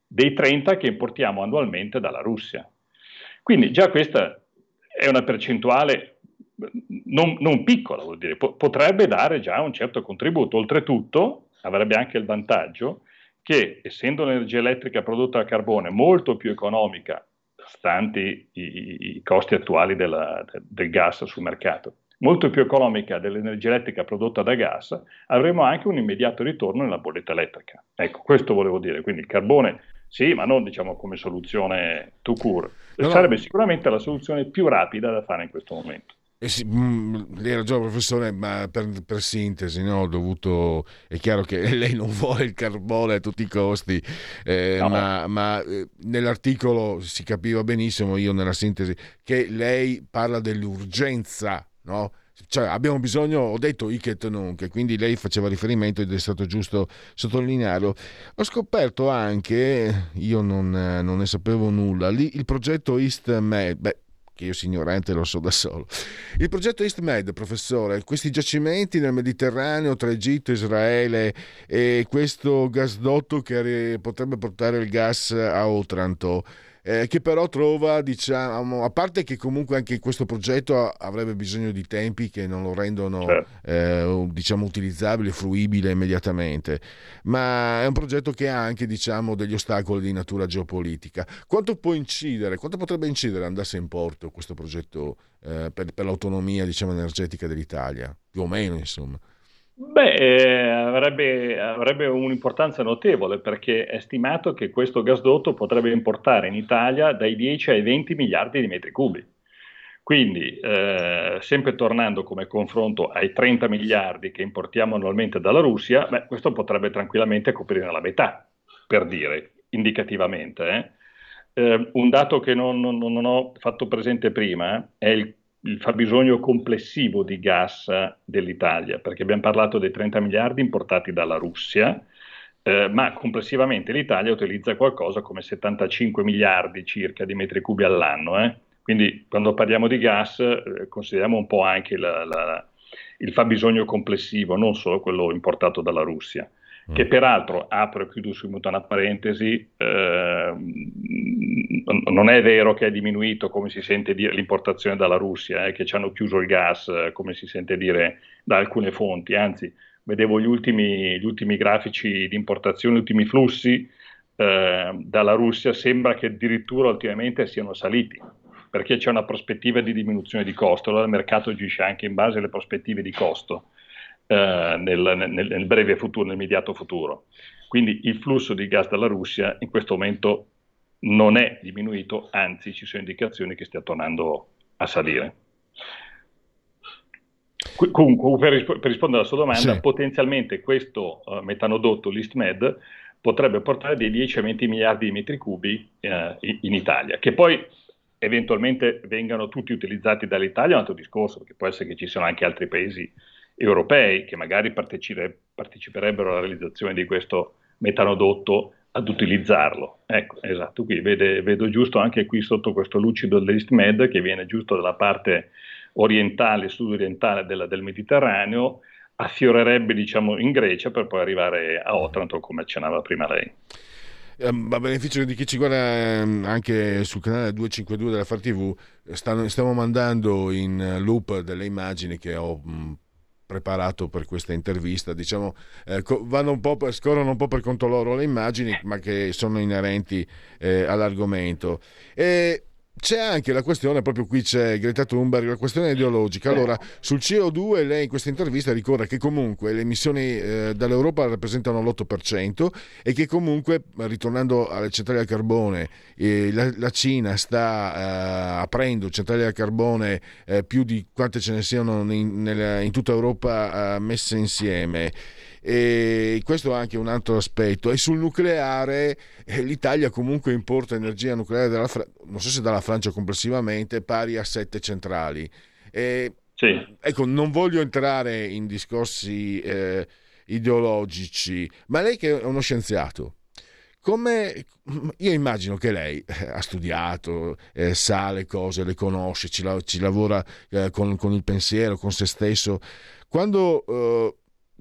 dei 30 che importiamo annualmente dalla Russia. Quindi già questa è una percentuale non, non piccola, vuol dire, potrebbe dare già un certo contributo. Oltretutto avrebbe anche il vantaggio che essendo l'energia elettrica prodotta a carbone molto più economica stanti i, i costi attuali della, del gas sul mercato, molto più economica dell'energia elettrica prodotta da gas, avremo anche un immediato ritorno nella bolletta elettrica. Ecco, questo volevo dire. Quindi il carbone sì, ma non diciamo come soluzione to cure. No, Sarebbe no. sicuramente la soluzione più rapida da fare in questo momento.
Eh sì, mh, lei ha ragione professore, ma per, per sintesi, no? ho dovuto, è chiaro che lei non vuole il carbone a tutti i costi, eh, no. ma, ma eh, nell'articolo si capiva benissimo, io nella sintesi, che lei parla dell'urgenza, no? Cioè, abbiamo bisogno, ho detto Iket nunc, quindi lei faceva riferimento ed è stato giusto sottolinearlo. Ho scoperto anche, io non, non ne sapevo nulla, lì il progetto East Med, beh, che io signorante lo so da solo. Il progetto EastMed, professore, questi giacimenti nel Mediterraneo tra Egitto, Israele e questo gasdotto che potrebbe portare il gas a Otranto eh, che però trova, diciamo, a parte che comunque anche questo progetto avrebbe bisogno di tempi che non lo rendono, certo. eh, diciamo, utilizzabile, fruibile immediatamente, ma è un progetto che ha anche, diciamo, degli ostacoli di natura geopolitica. Quanto può incidere, quanto potrebbe incidere andasse in porto questo progetto eh, per, per l'autonomia, diciamo, energetica dell'Italia? Più o meno, insomma.
Beh, eh, avrebbe, avrebbe, un'importanza notevole perché è stimato che questo gasdotto potrebbe importare in Italia dai 10 ai 20 miliardi di metri cubi. Quindi, eh, sempre tornando come confronto ai 30 miliardi che importiamo annualmente dalla Russia, beh, questo potrebbe tranquillamente coprire la metà, per dire, indicativamente. Eh. eh un dato che non, non, non, ho fatto presente prima è il il fabbisogno complessivo di gas dell'Italia, perché abbiamo parlato dei 30 miliardi importati dalla Russia, eh, ma complessivamente l'Italia utilizza qualcosa come 75 miliardi circa di metri cubi all'anno. Eh? Quindi quando parliamo di gas eh, consideriamo un po' anche la, la, il fabbisogno complessivo, non solo quello importato dalla Russia che peraltro, apro e chiudo subito una parentesi, eh, non è vero che è diminuito, come si sente dire, l'importazione dalla Russia, eh, che ci hanno chiuso il gas, come si sente dire da alcune fonti, anzi, vedevo gli ultimi, gli ultimi grafici di importazione, gli ultimi flussi eh, dalla Russia, sembra che addirittura ultimamente siano saliti, perché c'è una prospettiva di diminuzione di costo, allora il mercato agisce anche in base alle prospettive di costo eh, nel, nel, nel, breve futuro, nell'immediato futuro. Quindi il flusso di gas dalla Russia in questo momento non è diminuito, anzi ci sono indicazioni che stia tornando a salire. Comunque, per, risp- per rispondere alla sua domanda, sì. potenzialmente questo uh, metanodotto ListMed potrebbe portare dei 10 a 20 miliardi di metri cubi in, in Italia, che poi eventualmente vengano tutti utilizzati dall'Italia è un altro discorso, perché può essere che ci siano anche altri paesi europei che magari partecipere, parteciperebbero alla realizzazione di questo metanodotto ad utilizzarlo. Ecco, esatto, qui vede, vedo giusto anche qui sotto questo lucido dell'EastMed che viene giusto dalla parte orientale, sud-orientale della, del Mediterraneo, affiorerebbe diciamo in Grecia per poi arrivare a Otranto come accennava prima lei.
Ehm, a beneficio di chi ci guarda ehm, anche sul canale 252 della FAR TV, stiamo mandando in loop delle immagini che ho preparato per questa intervista, diciamo, eh, vanno un po' per, scorrono un po' per conto loro le immagini, ma che sono inerenti eh, all'argomento. E c'è anche la questione, proprio qui c'è Greta Thunberg, la questione ideologica. Allora, sul CO2 lei in questa intervista ricorda che comunque le emissioni eh, dall'Europa rappresentano l'8% e che comunque, ritornando alle centrali a carbone, eh, la, la, Cina sta eh, aprendo centrali a carbone eh, più di quante ce ne siano in, nel, in tutta Europa eh, messe insieme. E questo è anche un altro aspetto. E sul nucleare eh, l'Italia comunque importa energia nucleare dalla Fra- non so se dalla Francia complessivamente, pari a sette centrali. E, sì. Ecco, non voglio entrare in discorsi eh, ideologici, ma lei che è uno scienziato, come io immagino che lei eh, ha studiato, eh, sa le cose, le conosce, ci, la, ci lavora eh, con, con, il pensiero, con se stesso. Quando eh,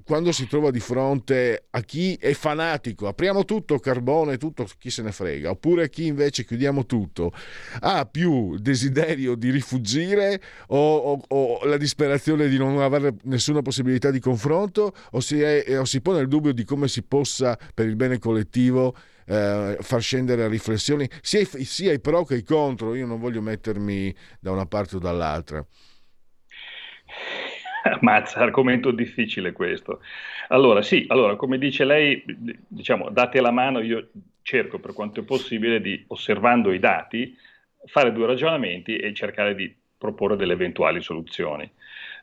quando si trova di fronte a chi è fanatico, apriamo tutto, carbone, tutto, chi se ne frega, oppure chi invece chiudiamo tutto, ha più desiderio di rifugire o, o, o la disperazione di non avere nessuna possibilità di confronto o si, è, o si pone il dubbio di come si possa, per il bene collettivo, eh, far scendere riflessioni, sia, sia i pro che i contro, io non voglio mettermi da una parte o dall'altra.
Mazza, argomento difficile questo. Allora, sì, allora, come dice lei, diciamo, date la mano, io cerco per quanto è possibile di, osservando i dati, fare due ragionamenti e cercare di proporre delle eventuali soluzioni.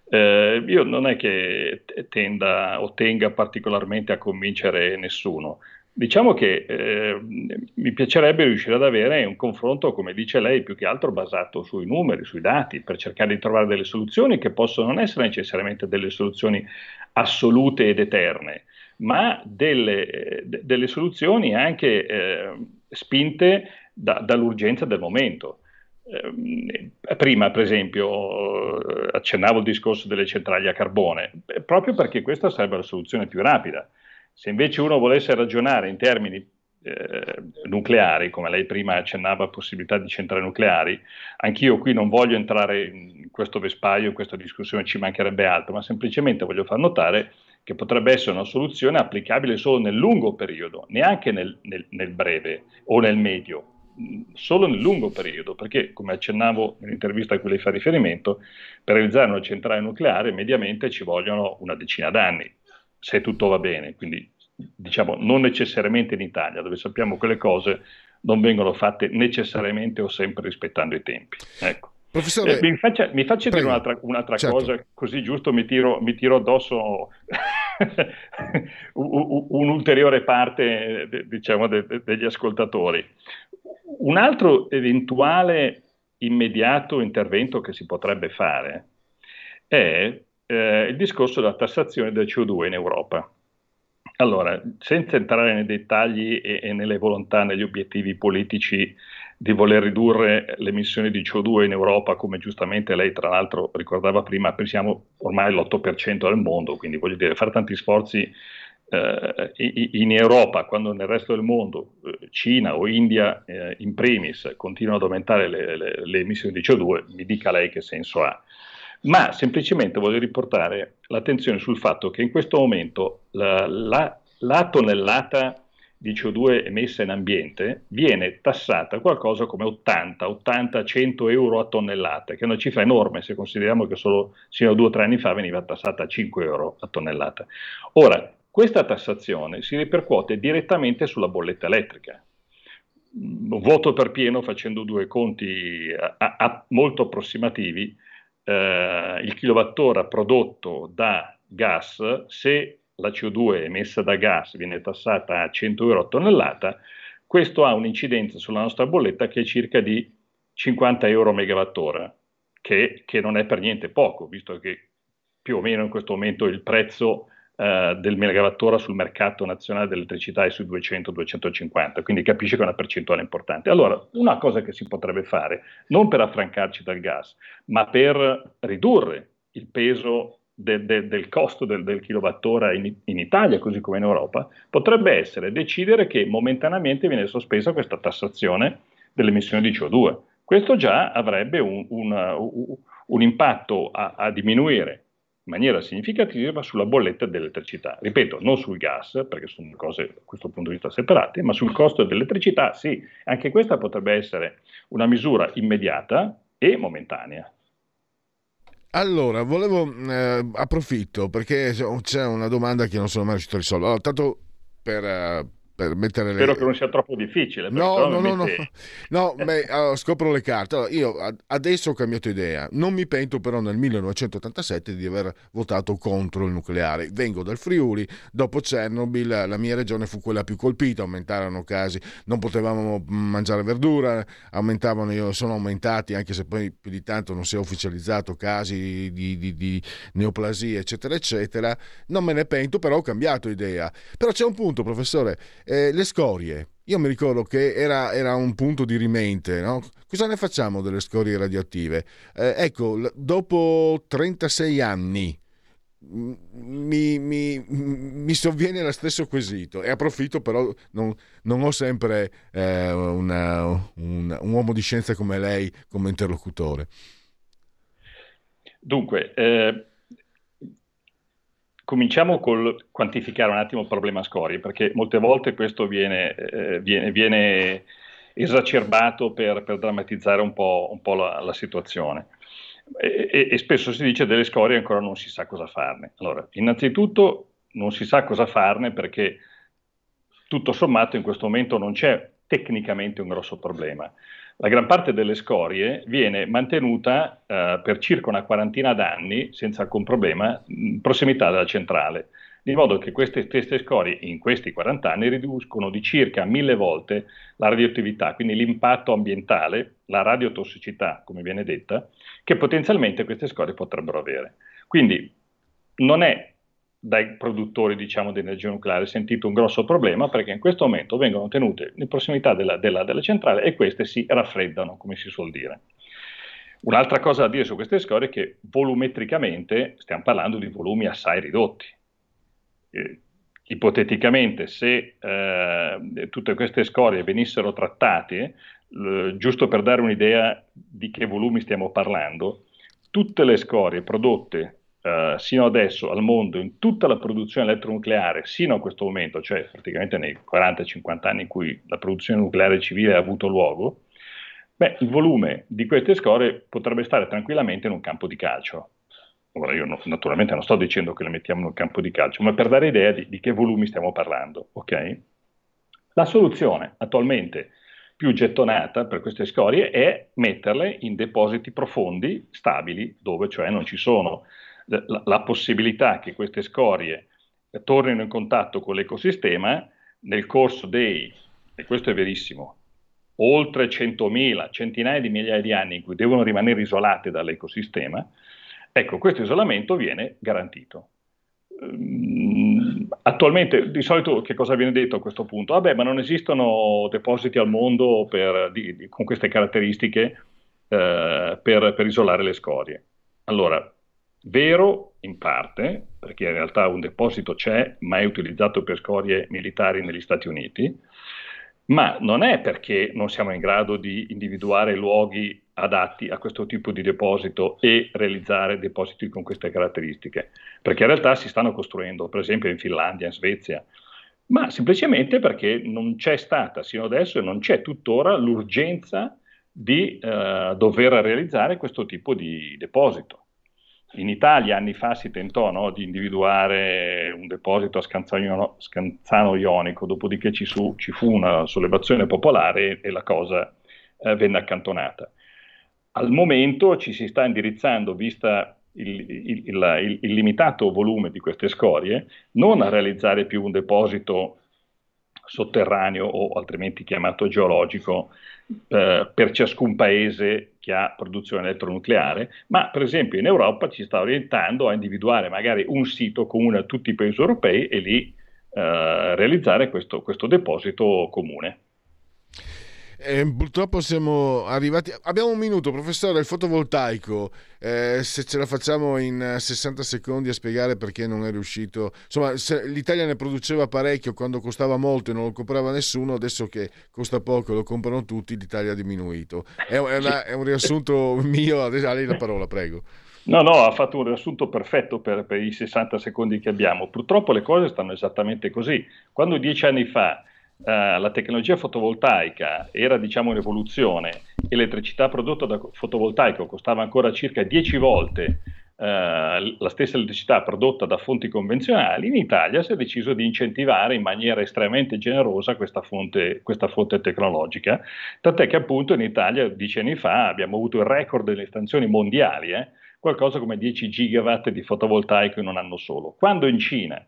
Eh, io non è che tenda o tenga particolarmente a convincere nessuno. Diciamo che eh, mi piacerebbe riuscire ad avere un confronto, come dice lei, più che altro basato sui numeri, sui dati, per cercare di trovare delle soluzioni che possono non essere necessariamente delle soluzioni assolute ed eterne, ma delle, de, delle soluzioni anche eh, spinte da, dall'urgenza del momento. Eh, prima, per esempio, accennavo il discorso delle centrali a carbone, proprio perché questa sarebbe la soluzione più rapida. Se invece uno volesse ragionare in termini eh, nucleari, come lei prima accennava possibilità di centrali nucleari, anch'io qui non voglio entrare in questo vespaio, in questa discussione, ci mancherebbe altro, ma semplicemente voglio far notare che potrebbe essere una soluzione applicabile solo nel lungo periodo, neanche nel, nel, nel breve o nel medio, solo nel lungo periodo, perché come accennavo nell'intervista a cui lei fa riferimento, per realizzare una centrale nucleare mediamente ci vogliono una decina d'anni, se tutto va bene, quindi diciamo non necessariamente in Italia, dove sappiamo che le cose non vengono fatte necessariamente o sempre rispettando i tempi. Ecco. Professore, eh, mi faccia, mi faccia dire un'altra, un'altra certo. cosa, così giusto mi tiro, mi tiro addosso un'ulteriore parte diciamo, de, de, degli ascoltatori. Un altro eventuale immediato intervento che si potrebbe fare è eh, il discorso della tassazione del CO2 in Europa. Allora, senza entrare nei dettagli e, e nelle volontà, negli obiettivi politici di voler ridurre le emissioni di CO2 in Europa, come giustamente lei tra l'altro ricordava prima, pensiamo ormai all'8% del mondo, quindi voglio dire, fare tanti sforzi eh, in Europa, quando nel resto del mondo, eh, Cina o India eh, in primis, continuano ad aumentare le, le, le, emissioni di CO2, mi dica lei che senso ha. Ma semplicemente voglio riportare l'attenzione sul fatto che in questo momento la, la, la tonnellata di CO2 emessa in ambiente viene tassata qualcosa come 80, 80, 100 euro a tonnellata, che è una cifra enorme se consideriamo che solo sino a due o tre anni fa veniva tassata a 5 euro a tonnellata. Ora, questa tassazione si ripercuote direttamente sulla bolletta elettrica. Voto per pieno facendo due conti a, a, molto approssimativi, eh, il kilowattora prodotto da gas, se la CO2 emessa da gas viene tassata a 100 euro a tonnellata, questo ha un'incidenza sulla nostra bolletta che è circa di 50 euro a megawattora, che, che non è per niente poco, visto che più o meno in questo momento il prezzo Uh, del megawattora sul mercato nazionale dell'elettricità è sui 200-250, quindi capisce che è una percentuale importante. Allora, una cosa che si potrebbe fare, non per affrancarci dal gas, ma per ridurre il peso de, de, del costo del, del kilowattora in, in, Italia, così come in Europa, potrebbe essere decidere che momentaneamente viene sospesa questa tassazione delle emissioni di CO2. Questo già avrebbe un, un, un impatto a, a diminuire in maniera significativa sulla bolletta dell'elettricità. Ripeto, non sul gas, perché sono cose da questo punto di vista separate, ma sul costo dell'elettricità sì. Anche questa potrebbe essere una misura immediata e momentanea.
Allora, volevo eh, approfitto perché c'è una domanda che non sono mai riuscito a risolvere. Allora, tanto per, uh, per mettere
Spero le... che non sia troppo difficile.
No, no, no, no, no beh, allora, scopro le carte. Allora, io adesso ho cambiato idea. Non mi pento però nel 1987 di aver votato contro il nucleare. Vengo dal Friuli, dopo Chernobyl la mia regione fu quella più colpita, aumentarono casi, non potevamo mangiare verdura, aumentavano, sono aumentati, anche se poi più di tanto non si è ufficializzato, casi di, di, di neoplasia, eccetera, eccetera. Non me ne pento, però ho cambiato idea. Però c'è un punto, professore eh, le scorie. Io mi ricordo che era, era un punto di rimente, no? Cosa ne facciamo delle scorie radioattive? Eh, ecco, dopo 36 anni mi, mi, mi, sovviene lo stesso quesito e approfitto però non, non ho sempre eh, una, un, un, uomo di scienza come lei come interlocutore.
Dunque, eh, Cominciamo col quantificare un attimo il problema scorie, perché molte volte questo viene, eh, viene, viene esacerbato per, per, drammatizzare un po', un po la, la, situazione. E, e, spesso si dice delle scorie ancora non si sa cosa farne. Allora, innanzitutto non si sa cosa farne perché tutto sommato in questo momento non c'è tecnicamente un grosso problema. La gran parte delle scorie viene mantenuta eh, per circa una quarantina d'anni senza alcun problema in prossimità della centrale, di modo che queste stesse scorie in questi 40 anni riducono di circa mille volte la radioattività, quindi l'impatto ambientale, la radiotossicità, come viene detta, che potenzialmente queste scorie potrebbero avere. Quindi non è dai produttori diciamo, di energia nucleare sentito un grosso problema perché in questo momento vengono tenute in prossimità della, della, della centrale e queste si raffreddano, come si suol dire. Un'altra cosa da dire su queste scorie è che volumetricamente stiamo parlando di volumi assai ridotti. Eh, ipoteticamente, se eh, tutte queste scorie venissero trattate, eh, giusto per dare un'idea di che volumi stiamo parlando, tutte le scorie prodotte Uh, sino adesso al mondo in tutta la produzione elettronucleare, sino a questo momento, cioè praticamente nei 40-50 anni in cui la produzione nucleare civile ha avuto luogo, beh, il volume di queste scorie potrebbe stare tranquillamente in un campo di calcio. Ora io no, naturalmente non sto dicendo che le mettiamo in un campo di calcio, ma per dare idea di, di che volumi stiamo parlando, ok? La soluzione attualmente più gettonata per queste scorie è metterle in depositi profondi, stabili, dove cioè non ci sono la, la possibilità che queste scorie tornino in contatto con l'ecosistema nel corso dei, e questo è verissimo, oltre 100.000, centinaia di migliaia di anni in cui devono rimanere isolate dall'ecosistema, ecco, questo isolamento viene garantito. Um, attualmente, di solito, che cosa viene detto a questo punto? Vabbè, ma non esistono depositi al mondo per, di, di, con queste caratteristiche eh, per, per isolare le scorie. Allora, Vero in parte, perché in realtà un deposito c'è, ma è utilizzato per scorie militari negli Stati Uniti, ma non è perché non siamo in grado di individuare luoghi adatti a questo tipo di deposito e realizzare depositi con queste caratteristiche, perché in realtà si stanno costruendo, per esempio in Finlandia, in Svezia, ma semplicemente perché non c'è stata sino adesso e non c'è tuttora l'urgenza di eh, dover realizzare questo tipo di deposito. In Italia anni fa si tentò no, di individuare un deposito a Scanzano, Scanzano Ionico, dopodiché ci, su, ci, fu una sollevazione popolare e la cosa eh, venne accantonata. Al momento ci si sta indirizzando, vista il, il, il, il, limitato volume di queste scorie, non a realizzare più un deposito sotterraneo o altrimenti chiamato geologico eh, per ciascun paese che ha produzione elettronucleare, ma per esempio in Europa ci sta orientando a individuare magari un sito comune a tutti i paesi europei e lì eh, realizzare questo, questo deposito comune.
Eh, purtroppo siamo arrivati. Abbiamo un minuto, professore. Il fotovoltaico, eh, se ce la facciamo in 60 secondi a spiegare perché non è riuscito. Insomma, l'Italia ne produceva parecchio quando costava molto e non lo comprava nessuno. Adesso che costa poco lo comprano tutti, l'Italia ha diminuito. È, è, una, è un riassunto mio. Adesso lei la parola, prego.
No, no, ha fatto un riassunto perfetto per, per i 60 secondi che abbiamo. Purtroppo le cose stanno esattamente così. Quando dieci anni fa Uh, la tecnologia fotovoltaica era diciamo in evoluzione. L'elettricità prodotta da fotovoltaico costava ancora circa 10 volte uh, la stessa elettricità prodotta da fonti convenzionali, in Italia si è deciso di incentivare in maniera estremamente generosa questa fonte, questa fonte tecnologica, tant'è che appunto in Italia dieci anni fa abbiamo avuto il record delle estensioni mondiali, eh, qualcosa come 10 gigawatt di fotovoltaico in un anno solo. Quando in Cina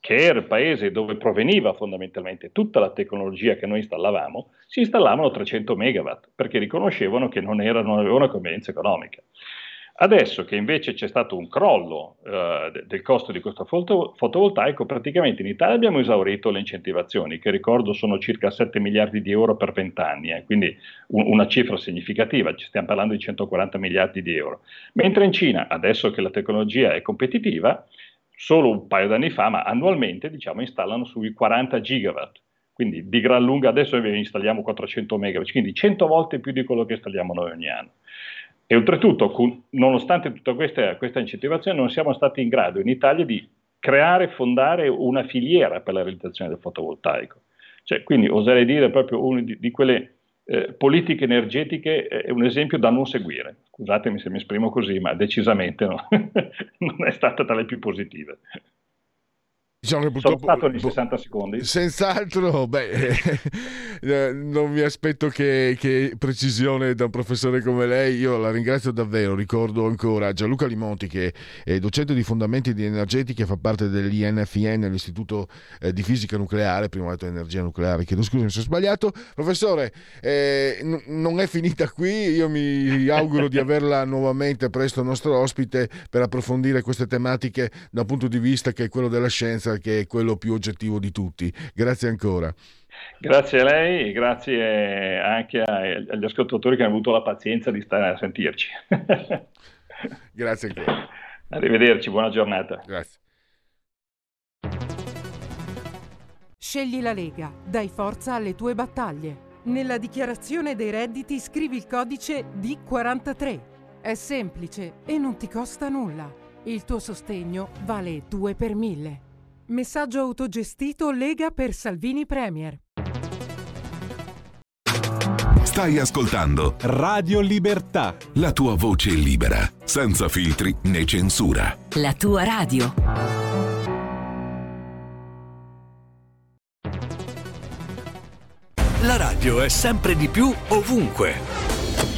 che era il paese dove proveniva fondamentalmente tutta la tecnologia che noi installavamo, si installavano 300 megawatt perché riconoscevano che non, era, non avevano convenienza economica. Adesso che invece c'è stato un crollo eh, del costo di questo foto, fotovoltaico, praticamente in Italia abbiamo esaurito le incentivazioni, che ricordo sono circa 7 miliardi di euro per 20 anni, eh, quindi un, una cifra significativa, ci stiamo parlando di 140 miliardi di euro. Mentre in Cina, adesso che la tecnologia è competitiva, solo un paio d'anni fa, ma annualmente diciamo, installano sui 40 gigawatt. Quindi di gran lunga adesso installiamo 400 megawatt, quindi 100 volte più di quello che installiamo noi ogni anno. E oltretutto, nonostante tutta questa, questa incentivazione, non siamo stati in grado in Italia di creare e fondare una filiera per la realizzazione del fotovoltaico. Cioè, quindi oserei dire proprio una di, di quelle eh, politiche energetiche è un esempio da non seguire. Scusatemi se mi esprimo così, ma decisamente no. non è stata tra le più positive. Diciamo che Sono stato nei 60 secondi.
Senz'altro, beh, eh, non mi aspetto che, che, precisione da un professore come lei. Io la ringrazio davvero. Ricordo ancora Gianluca Limonti, che è docente di fondamenti di energetica, fa parte dell'INFN, l'Istituto eh, di Fisica Nucleare. Prima ho detto energia nucleare, chiedo scusa, mi sono sbagliato. Professore, eh, n- non è finita qui. Io mi auguro di averla nuovamente presto nostro ospite per approfondire queste tematiche da un punto di vista che è quello della scienza scienza che è quello più oggettivo di tutti. Grazie ancora.
Grazie a lei e grazie anche agli ascoltatori che hanno avuto la pazienza di stare a sentirci.
grazie ancora.
Arrivederci, buona giornata.
Grazie.
Scegli la Lega, dai forza alle tue battaglie. Nella dichiarazione dei redditi scrivi il codice D43. È semplice e non ti costa nulla. Il tuo sostegno vale 2 per 1000. Messaggio autogestito Lega per Salvini Premier.
Stai ascoltando
Radio Libertà.
La tua voce libera, senza filtri né censura.
La tua radio.
La radio è sempre di più ovunque.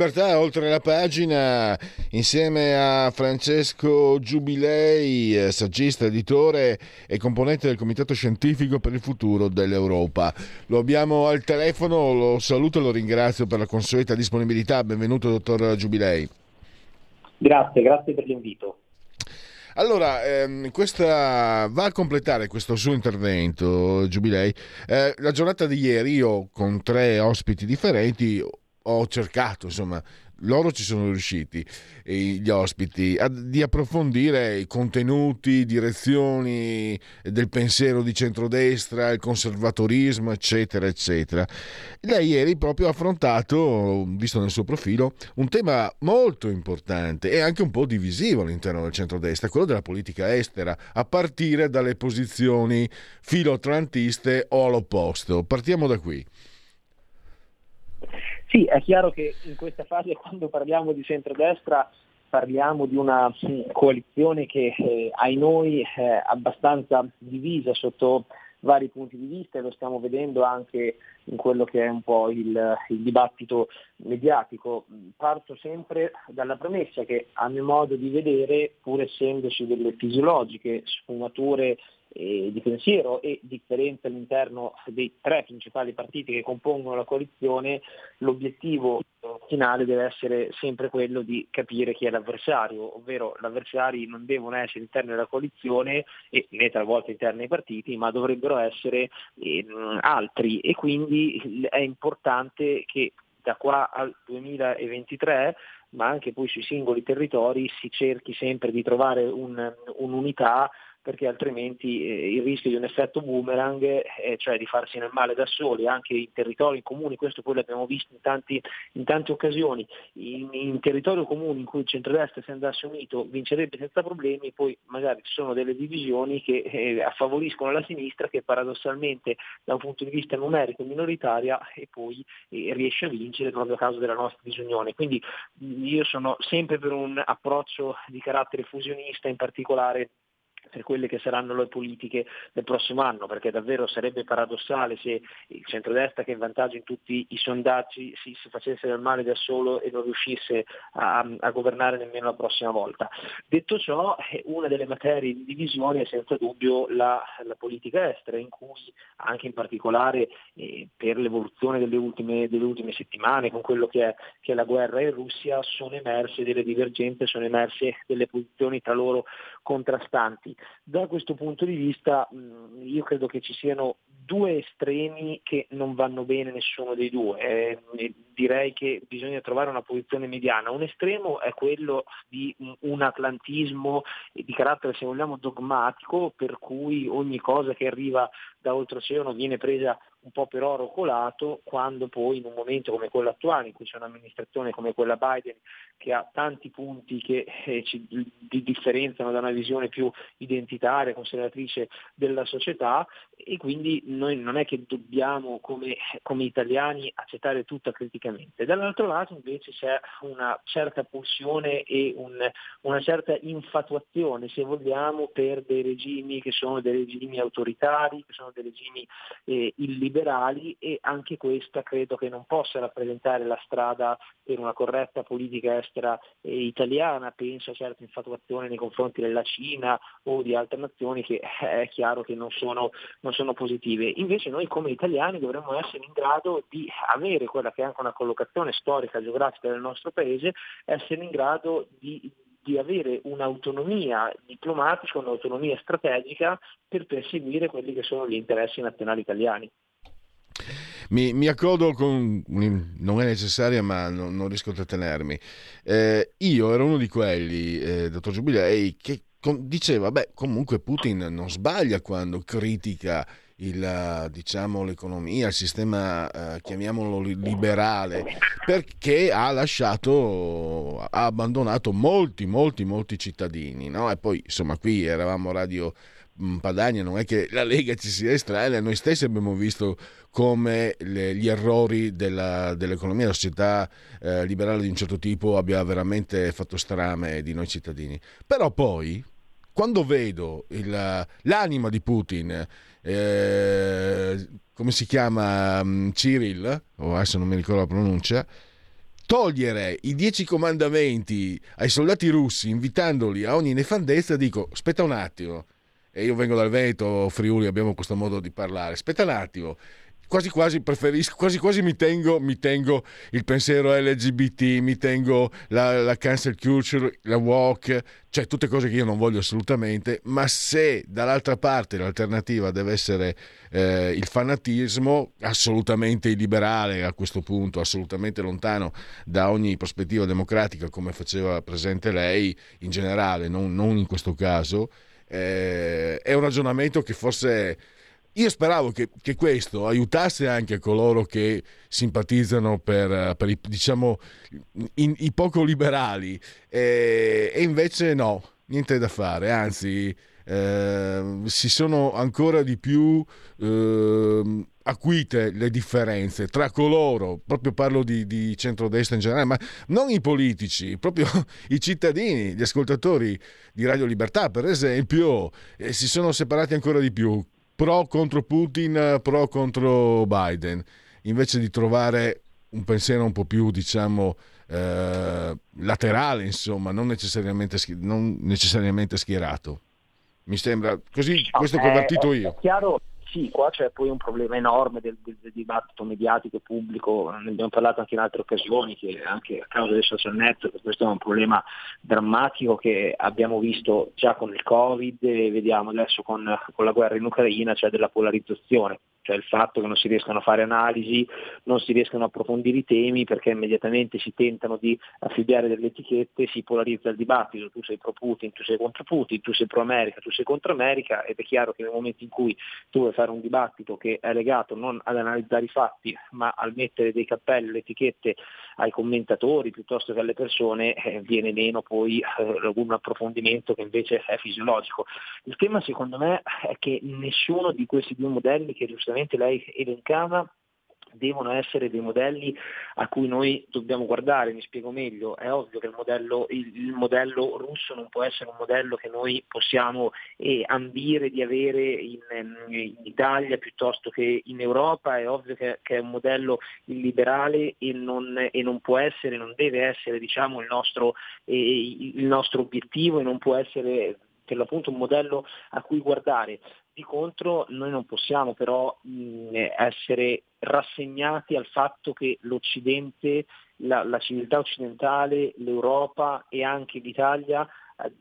Libertà, oltre la pagina, insieme a Francesco Giubilei, eh, saggista, editore e componente del Comitato Scientifico per il Futuro dell'Europa. Lo abbiamo al telefono, lo saluto e lo ringrazio per la consueta disponibilità. Benvenuto, dottor Giubilei.
Grazie, grazie per l'invito.
Allora, ehm, questa, va a completare questo suo intervento, Giubilei. Eh, la giornata di ieri io con tre ospiti differenti ho cercato, insomma, loro ci sono riusciti, gli ospiti, a, di approfondire i contenuti, direzioni del pensiero di centrodestra, il conservatorismo, eccetera, eccetera. Lei ieri proprio ha affrontato, visto nel suo profilo, un tema molto importante e anche un po' divisivo all'interno del centrodestra, quello della politica estera, a partire dalle posizioni filoatlantiste o all'opposto. Partiamo da qui.
Sì, è chiaro che in questa fase quando parliamo di centrodestra parliamo di una coalizione che eh, ai noi è abbastanza divisa sotto vari punti di vista e lo stiamo vedendo anche in quello che è un po' il, il, dibattito mediatico. Parto sempre dalla premessa che a mio modo di vedere, pur essendoci delle fisiologiche sfumature eh, di pensiero e differenze all'interno dei tre principali partiti che compongono la coalizione, l'obiettivo finale deve essere sempre quello di capire chi è l'avversario, ovvero gli avversari non devono essere interni alla coalizione e né talvolta interni ai partiti, ma dovrebbero essere eh, altri. E quindi è importante che da qua al 2023 ma anche poi sui singoli territori si cerchi sempre di trovare un, un'unità perché altrimenti eh, il rischio di un effetto boomerang, eh, cioè di farsi nel male da soli, anche in territori comuni, questo poi l'abbiamo visto in, tanti, in tante occasioni, in, in territori comuni in cui il centrodestra si andasse unito vincerebbe senza problemi, poi magari ci sono delle divisioni che eh, affavoriscono la sinistra che paradossalmente da un punto di vista numerico è minoritaria e poi eh, riesce a vincere proprio a causa della nostra disunione. Quindi io sono sempre per un approccio di carattere fusionista, in particolare per quelle che saranno le politiche del prossimo anno, perché davvero sarebbe paradossale se il centrodestra che è in vantaggio in tutti i sondaggi si, si facesse del male da solo e non riuscisse a, a, governare nemmeno la prossima volta. Detto ciò, una delle materie di divisione è senza dubbio la, la politica estera, in cui anche in particolare eh, per l'evoluzione delle ultime, delle ultime, settimane, con quello che è, che è la guerra in Russia, sono emerse delle divergenze, sono emerse delle posizioni tra loro contrastanti. Da questo punto di vista mh, io credo che ci siano due estremi che non vanno bene nessuno dei due. Eh, direi che bisogna trovare una posizione mediana. Un estremo è quello di un atlantismo di carattere, se vogliamo, dogmatico, per cui ogni cosa che arriva da oltreoceano viene presa un po' per oro colato, quando poi in un momento come quello attuale, in cui c'è un'amministrazione come quella Biden, che ha tanti punti che eh, ci di differenziano da una visione più identitaria, conservatrice della società e quindi noi non è che dobbiamo come, come italiani accettare tutto criticamente. Dall'altro lato invece c'è una certa pulsione e un, una certa infatuazione, se vogliamo, per dei regimi che sono dei regimi autoritari, che sono dei regimi eh, illiberali e anche questa credo che non possa rappresentare la strada per una corretta politica estera eh, italiana, penso a certe infatuazioni nei confronti della Cina o di altre nazioni che è chiaro che non sono, non sono positive. Invece noi come italiani dovremmo essere in grado di avere quella che è anche una collocazione storica, geografica del nostro paese, essere in grado di, di avere un'autonomia diplomatica, un'autonomia strategica per perseguire quelli che sono gli interessi nazionali italiani.
Mi, mi, accodo con... non è necessaria ma non, non riesco a trattenermi. Eh, io ero uno di quelli, eh, dottor Giubilei, che con, diceva, beh, comunque Putin non sbaglia quando critica il, diciamo, l'economia, il sistema, eh, chiamiamolo liberale, perché ha lasciato, ha abbandonato molti, molti, molti cittadini. No? E poi, insomma, qui eravamo radio Padania, non è che la Lega ci sia estranea, noi stessi abbiamo visto come le, gli errori della, dell'economia, della società eh, liberale di un certo tipo abbia veramente fatto strame di noi cittadini. Però poi, quando vedo il, l'anima di Putin, eh, come si chiama, um, Cyril, o adesso non mi ricordo la pronuncia, togliere i dieci comandamenti ai soldati russi invitandoli a ogni nefandezza, dico, aspetta un attimo, e io vengo dal Veneto, Friuli, abbiamo questo modo di parlare, aspetta un attimo, quasi quasi preferisco, quasi quasi mi tengo, mi tengo il pensiero LGBT, mi tengo la, la cancel culture, la walk, cioè tutte cose che io non voglio assolutamente, ma se dall'altra parte l'alternativa deve essere eh, il fanatismo, assolutamente illiberale a questo punto, assolutamente lontano da ogni prospettiva democratica come faceva presente lei in generale, non, non in questo caso, eh, è un ragionamento che forse io speravo che, che, questo aiutasse anche coloro che simpatizzano per, per i, diciamo, in, i poco liberali. E, e, invece no, niente da fare, anzi eh, si sono ancora di più eh, acuite le differenze tra coloro, proprio parlo di, di centrodestra in generale, ma non i politici, proprio i cittadini, gli ascoltatori di Radio Libertà per esempio, eh, si sono separati ancora di più pro contro Putin, pro contro Biden, invece di trovare un pensiero un po' più, diciamo, eh, laterale, insomma, non necessariamente, non necessariamente, schierato. Mi sembra così, questo che ho avvertito io.
È chiaro, sì, qua c'è poi un problema enorme del, del, del, dibattito mediatico e pubblico, ne abbiamo parlato anche in altre occasioni, che anche a causa dei social network questo è un problema drammatico che abbiamo visto già con il Covid e vediamo adesso con, con la guerra in Ucraina, cioè della polarizzazione cioè il fatto che non si riescano a fare analisi, non si riescano a approfondire i temi perché immediatamente si tentano di affibbiare delle etichette, si polarizza il dibattito, tu sei pro Putin, tu sei contro Putin, tu sei pro America, tu sei contro America ed è chiaro che nel momento in cui tu vuoi fare un dibattito che è legato non ad analizzare i fatti ma al mettere dei cappelli, le etichette ai commentatori piuttosto che alle persone, eh, viene meno poi eh, un approfondimento che invece è fisiologico. Il tema secondo me è che nessuno di questi due modelli che giustamente giustamente lei elencava devono essere dei modelli a cui noi dobbiamo guardare, mi spiego meglio, è ovvio che il modello, il, modello russo non può essere un modello che noi possiamo eh, ambire di avere in, in, Italia piuttosto che in Europa, è ovvio che, che è un modello illiberale e non, e non, può essere, non deve essere diciamo, il, nostro, eh, il nostro obiettivo e non può essere per l'appunto un modello a cui guardare. Di contro noi non possiamo però mh, essere rassegnati al fatto che l'Occidente, la, la civiltà occidentale, l'Europa e anche l'Italia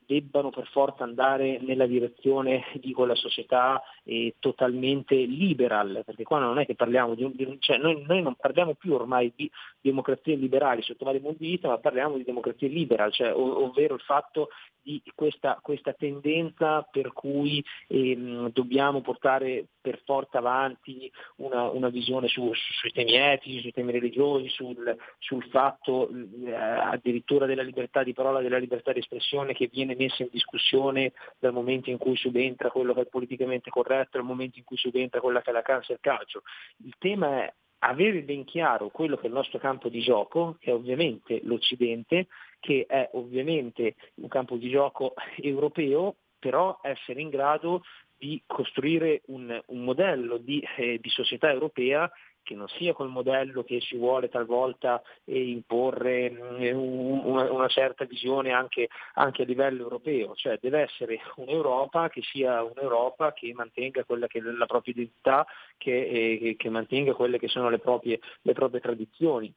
debbano per forza andare nella direzione di quella società eh, totalmente liberal, perché qua non è che parliamo di, di cioè noi, noi, non parliamo più ormai di democrazie liberali sotto vari punti di vista, ma parliamo di democrazie liberal, cioè, ov- ovvero il fatto di questa, questa tendenza per cui ehm, dobbiamo portare per forza avanti una, una visione su, su, sui temi etici, sui temi religiosi, sul, sul fatto eh, addirittura della libertà di parola, della libertà di espressione che viene messa in discussione dal momento in cui subentra quello che è politicamente corretto, dal momento in cui subentra quella che è la cancer calcio. Il tema è avere ben chiaro quello che è il nostro campo di gioco, che è ovviamente l'Occidente, che è ovviamente un campo di gioco europeo, però essere in grado di costruire un, un modello di, eh, di società europea che non sia quel modello che si vuole talvolta eh, imporre una, una, certa visione anche, anche, a livello europeo, cioè deve essere un'Europa che sia un'Europa che mantenga quella che è la propria identità, che, eh, che mantenga quelle che sono le proprie, le proprie tradizioni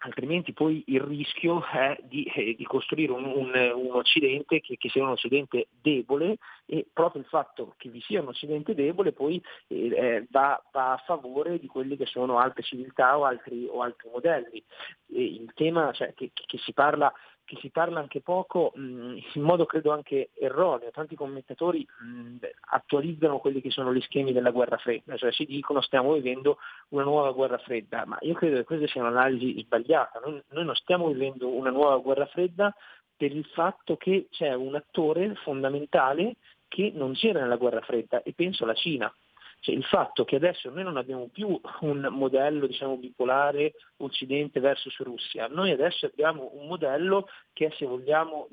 altrimenti poi il rischio è di, eh, di costruire un, un, un Occidente che, che, sia un Occidente debole e proprio il fatto che vi sia un Occidente debole poi eh, eh va, va, a favore di quelli che sono altre civiltà o altri, o altri modelli. E il tema cioè, che, che si parla che si parla anche poco, mh, in modo credo anche erroneo. Tanti commentatori mh, attualizzano quelli che sono gli schemi della guerra fredda, cioè si dicono stiamo vivendo una nuova guerra fredda, ma io credo che questa sia un'analisi sbagliata. Noi, noi non stiamo vivendo una nuova guerra fredda per il fatto che c'è un attore fondamentale che non c'era nella guerra fredda e penso alla Cina. Cioè, il fatto che adesso noi non abbiamo più un modello diciamo, bipolare Occidente versus Russia, noi adesso abbiamo un modello che è, se vogliamo,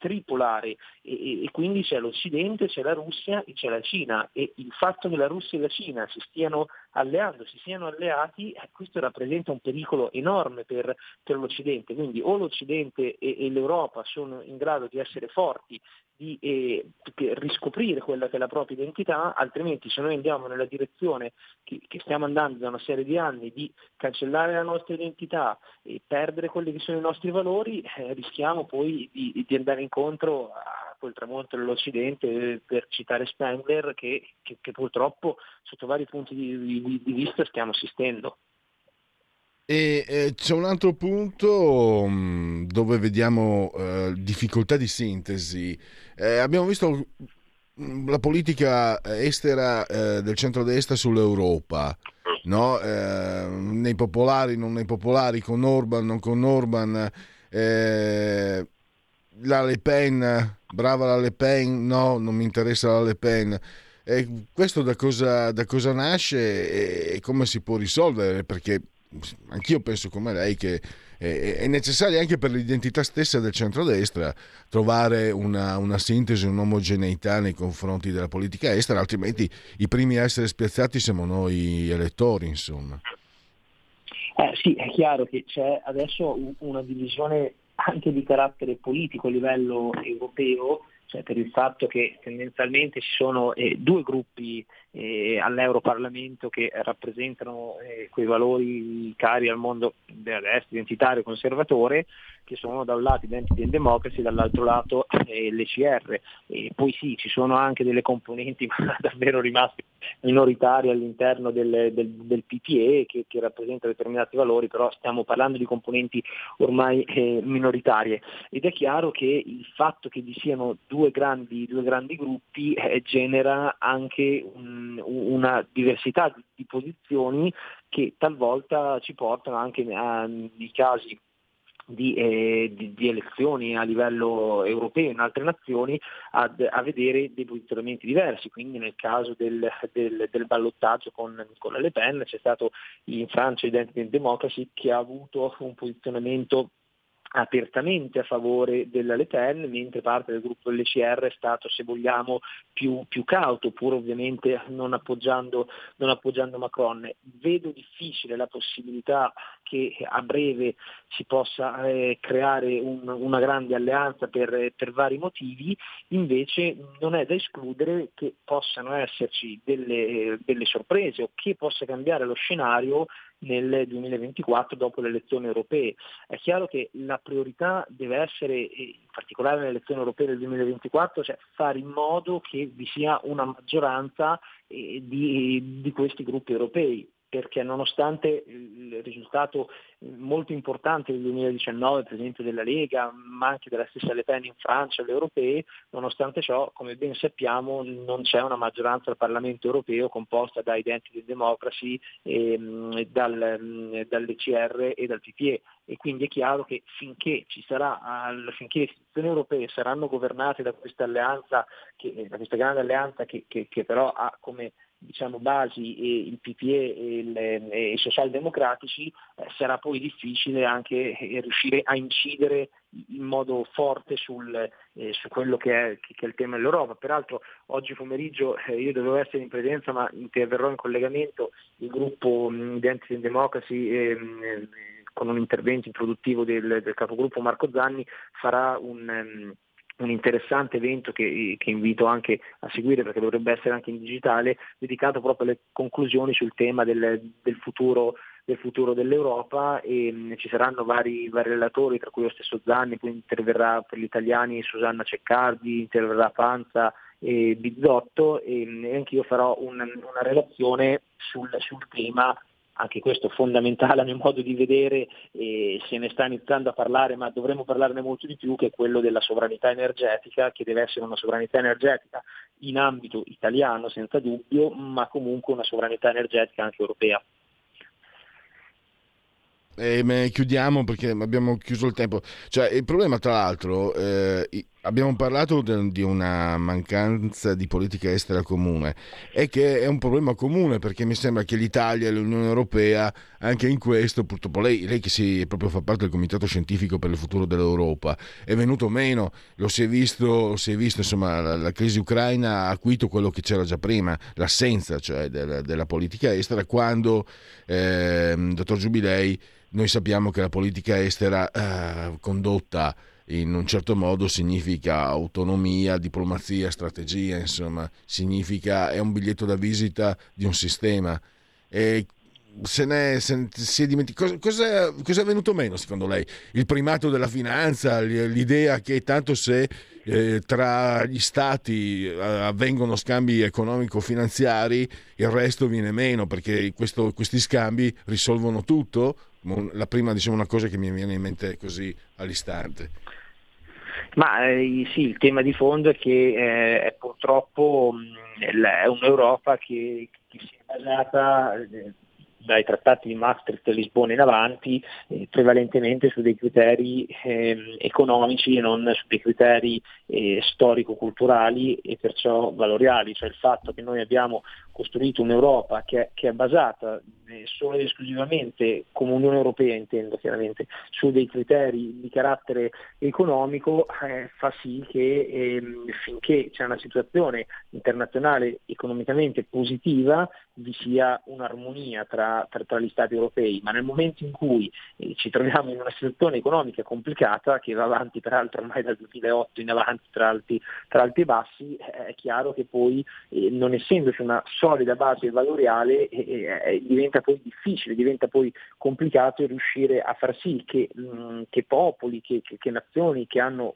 tripolare. E, e, quindi c'è l'Occidente, c'è la Russia e c'è la Cina. E il fatto che la Russia e la Cina si stiano alleando, si siano alleati, eh, questo rappresenta un pericolo enorme per, per l'Occidente, quindi o l'Occidente e, e, l'Europa sono in grado di essere forti, di eh, riscoprire quella che è la propria identità, altrimenti se noi andiamo nella direzione che, che stiamo andando da una serie di anni di cancellare la nostra identità e perdere quelli che sono i nostri valori, eh, rischiamo poi di, di andare in incontro a quel tramonto dell'Occidente, per citare Spengler, che, che, che purtroppo sotto vari punti di, di, di vista stiamo assistendo.
E c'è un altro punto mm, dove vediamo eh, difficoltà di sintesi. Eh, abbiamo visto mm, la politica estera eh, del centro-destra sull'Europa, no? Nei popolari, non nei popolari, con Orban, non con Orban. La Le Pen, brava la Le Pen, no, non mi interessa la Le Pen. E questo da cosa, da cosa nasce e come si può risolvere? Perché anch'io penso come lei che è necessario anche per l'identità stessa del centrodestra trovare una, una, sintesi, un'omogeneità nei confronti della politica estera, altrimenti i primi a essere spiazzati siamo noi elettori, insomma.
Eh, sì, è chiaro che c'è adesso una divisione anche di carattere politico a livello europeo, cioè per il fatto che tendenzialmente ci sono eh, due gruppi eh, all'Europarlamento che rappresentano eh, quei valori cari al mondo della destra, identitario, conservatore, che sono da un lato Identity and Democracy, dall'altro lato eh, l'ECR. E poi sì, ci sono anche delle componenti ma davvero rimaste minoritarie all'interno del, del, del PPE che, che, rappresentano determinati valori, però stiamo parlando di componenti ormai eh, minoritarie. Ed è chiaro che il fatto che vi siano due grandi, due grandi gruppi eh, genera anche un, una diversità di, di posizioni che talvolta ci portano anche a, nei casi di, eh, di, di, elezioni a livello europeo in altre nazioni ad, a vedere dei posizionamenti diversi, quindi nel caso del, del, del ballottaggio con, con, la Le Pen c'è stato in Francia Identity and Democracy che ha avuto un posizionamento apertamente a favore della Le Pen, mentre parte del gruppo dell'ECR è stato, se vogliamo, più, più cauto, pur ovviamente non appoggiando, non appoggiando, Macron. Vedo difficile la possibilità che a breve si possa eh, creare un, una grande alleanza per, per, vari motivi, invece non è da escludere che possano esserci delle, delle sorprese o che possa cambiare lo scenario nel 2024 dopo le elezioni europee. È chiaro che la priorità deve essere, in particolare nelle elezioni europee del 2024, cioè fare in modo che vi sia una maggioranza eh, di, di questi gruppi europei perché nonostante il risultato molto importante del 2019, per esempio della Lega, ma anche della stessa Le Pen in Francia, le europee, nonostante ciò, come ben sappiamo, non c'è una maggioranza al Parlamento europeo composta da Identity Democracy, e, dal, dall'ECR e dal PPE e quindi è chiaro che finché sarà, finché le istituzioni europee saranno governate da questa alleanza, che, da questa grande alleanza che, che, che però ha come diciamo, basi il PPE e, il, e i socialdemocratici, eh, sarà poi difficile anche eh, riuscire a incidere in modo forte sul, eh, su quello che è, che è, il tema dell'Europa. Peraltro oggi pomeriggio eh, io dovevo essere in presenza ma interverrò in collegamento il gruppo mh, Identity and Democracy ehm, con un intervento introduttivo del, del capogruppo Marco Zanni farà un... Um, un interessante evento che, che, invito anche a seguire perché dovrebbe essere anche in digitale, dedicato proprio alle conclusioni sul tema del, del, futuro, del futuro, dell'Europa. E mh, ci saranno vari, vari, relatori, tra cui lo stesso Zanni, poi interverrà per gli italiani Susanna Ceccardi, interverrà Panza e Bizzotto. E, e anche io farò un, una relazione sul, sul tema anche questo fondamentale a mio modo di vedere, e se ne sta iniziando a parlare, ma dovremmo parlarne molto di più, che è quello della sovranità energetica, che deve essere una sovranità energetica in ambito italiano senza dubbio, ma comunque una sovranità energetica anche europea.
E chiudiamo perché abbiamo chiuso il tempo. Cioè, il problema, tra l'altro, eh, abbiamo parlato di una mancanza di politica estera comune. E che è un problema comune perché mi sembra che l'Italia e l'Unione Europea, anche in questo, purtroppo lei, lei che si, proprio fa parte del Comitato Scientifico per il futuro dell'Europa, è venuto meno, lo si è visto, si è visto insomma, la, la, crisi ucraina ha acuito quello che c'era già prima, l'assenza cioè, della, della politica estera, quando, eh, dottor Giubilei, noi sappiamo che la politica estera eh, condotta in un certo modo significa autonomia, diplomazia, strategia, insomma, significa è un biglietto da visita di un sistema. E se ne se, si è dimenticato cosa, cosa, è venuto meno secondo lei? Il primato della finanza, l'idea che tanto se eh, tra gli stati eh, avvengono scambi economico-finanziari, il resto viene meno perché questo, questi scambi risolvono tutto la prima diciamo una cosa che mi viene in mente così all'istante.
Ma eh, sì, il tema di fondo è che eh, è purtroppo mh, è un'Europa che, che si è basata eh, dai trattati di Maastricht e Lisbona in avanti eh, prevalentemente su dei criteri eh, economici e non su dei criteri eh, storico-culturali e perciò valoriali, cioè il fatto che noi abbiamo costruito un'Europa che, che è basata eh, solo ed esclusivamente, come Unione Europea intendo chiaramente, su dei criteri di carattere economico, eh, fa sì che ehm, finché c'è una situazione internazionale economicamente positiva vi sia un'armonia tra, tra, tra, gli Stati europei, ma nel momento in cui eh, ci troviamo in una situazione economica complicata, che va avanti peraltro ormai dal 2008 in avanti tra alti, tra alti e bassi, eh, è chiaro che poi eh, non essendoci una solida base valoriale eh, diventa poi difficile, diventa poi complicato riuscire a far sì che, mh, che popoli, che, che, che nazioni che hanno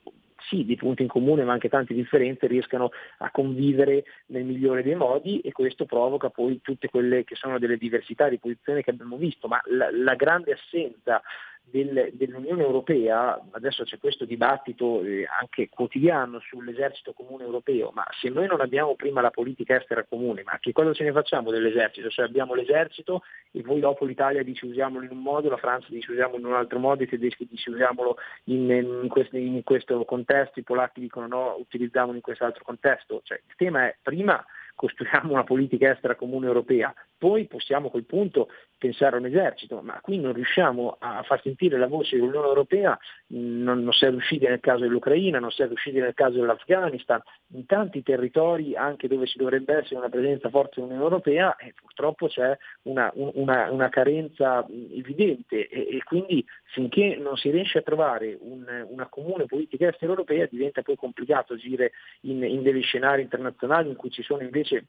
sì, di punti in comune ma anche tante differenze riescano a convivere nel migliore dei modi e questo provoca poi tutte quelle che sono delle diversità di posizione che abbiamo visto, ma la, la grande assenza del, dell'Unione Europea, adesso c'è questo dibattito eh, anche quotidiano sull'esercito comune europeo, ma se noi non abbiamo prima la politica estera comune, ma che cosa ce ne facciamo dell'esercito? Cioè abbiamo l'esercito e poi dopo l'Italia dice usiamolo in un modo, la Francia dice usiamolo in un altro modo, i tedeschi dice usiamolo in, in, questo, in questo contesto, i polacchi dicono no, utilizziamolo in quest'altro contesto. Cioè, il tema è prima costruiamo una politica estera comune europea, poi possiamo a quel punto pensare a un esercito, ma qui non riusciamo a far sentire la voce dell'Unione Europea, non, non si è riusciti nel caso dell'Ucraina, non si è riusciti nel caso dell'Afghanistan, in tanti territori anche dove ci dovrebbe essere una presenza forte dell'Unione Europea e purtroppo c'è una, una, una carenza evidente. E, e, quindi finché non si riesce a trovare un, una comune politica estera europea diventa poi complicato agire in, in degli scenari internazionali in cui ci sono invece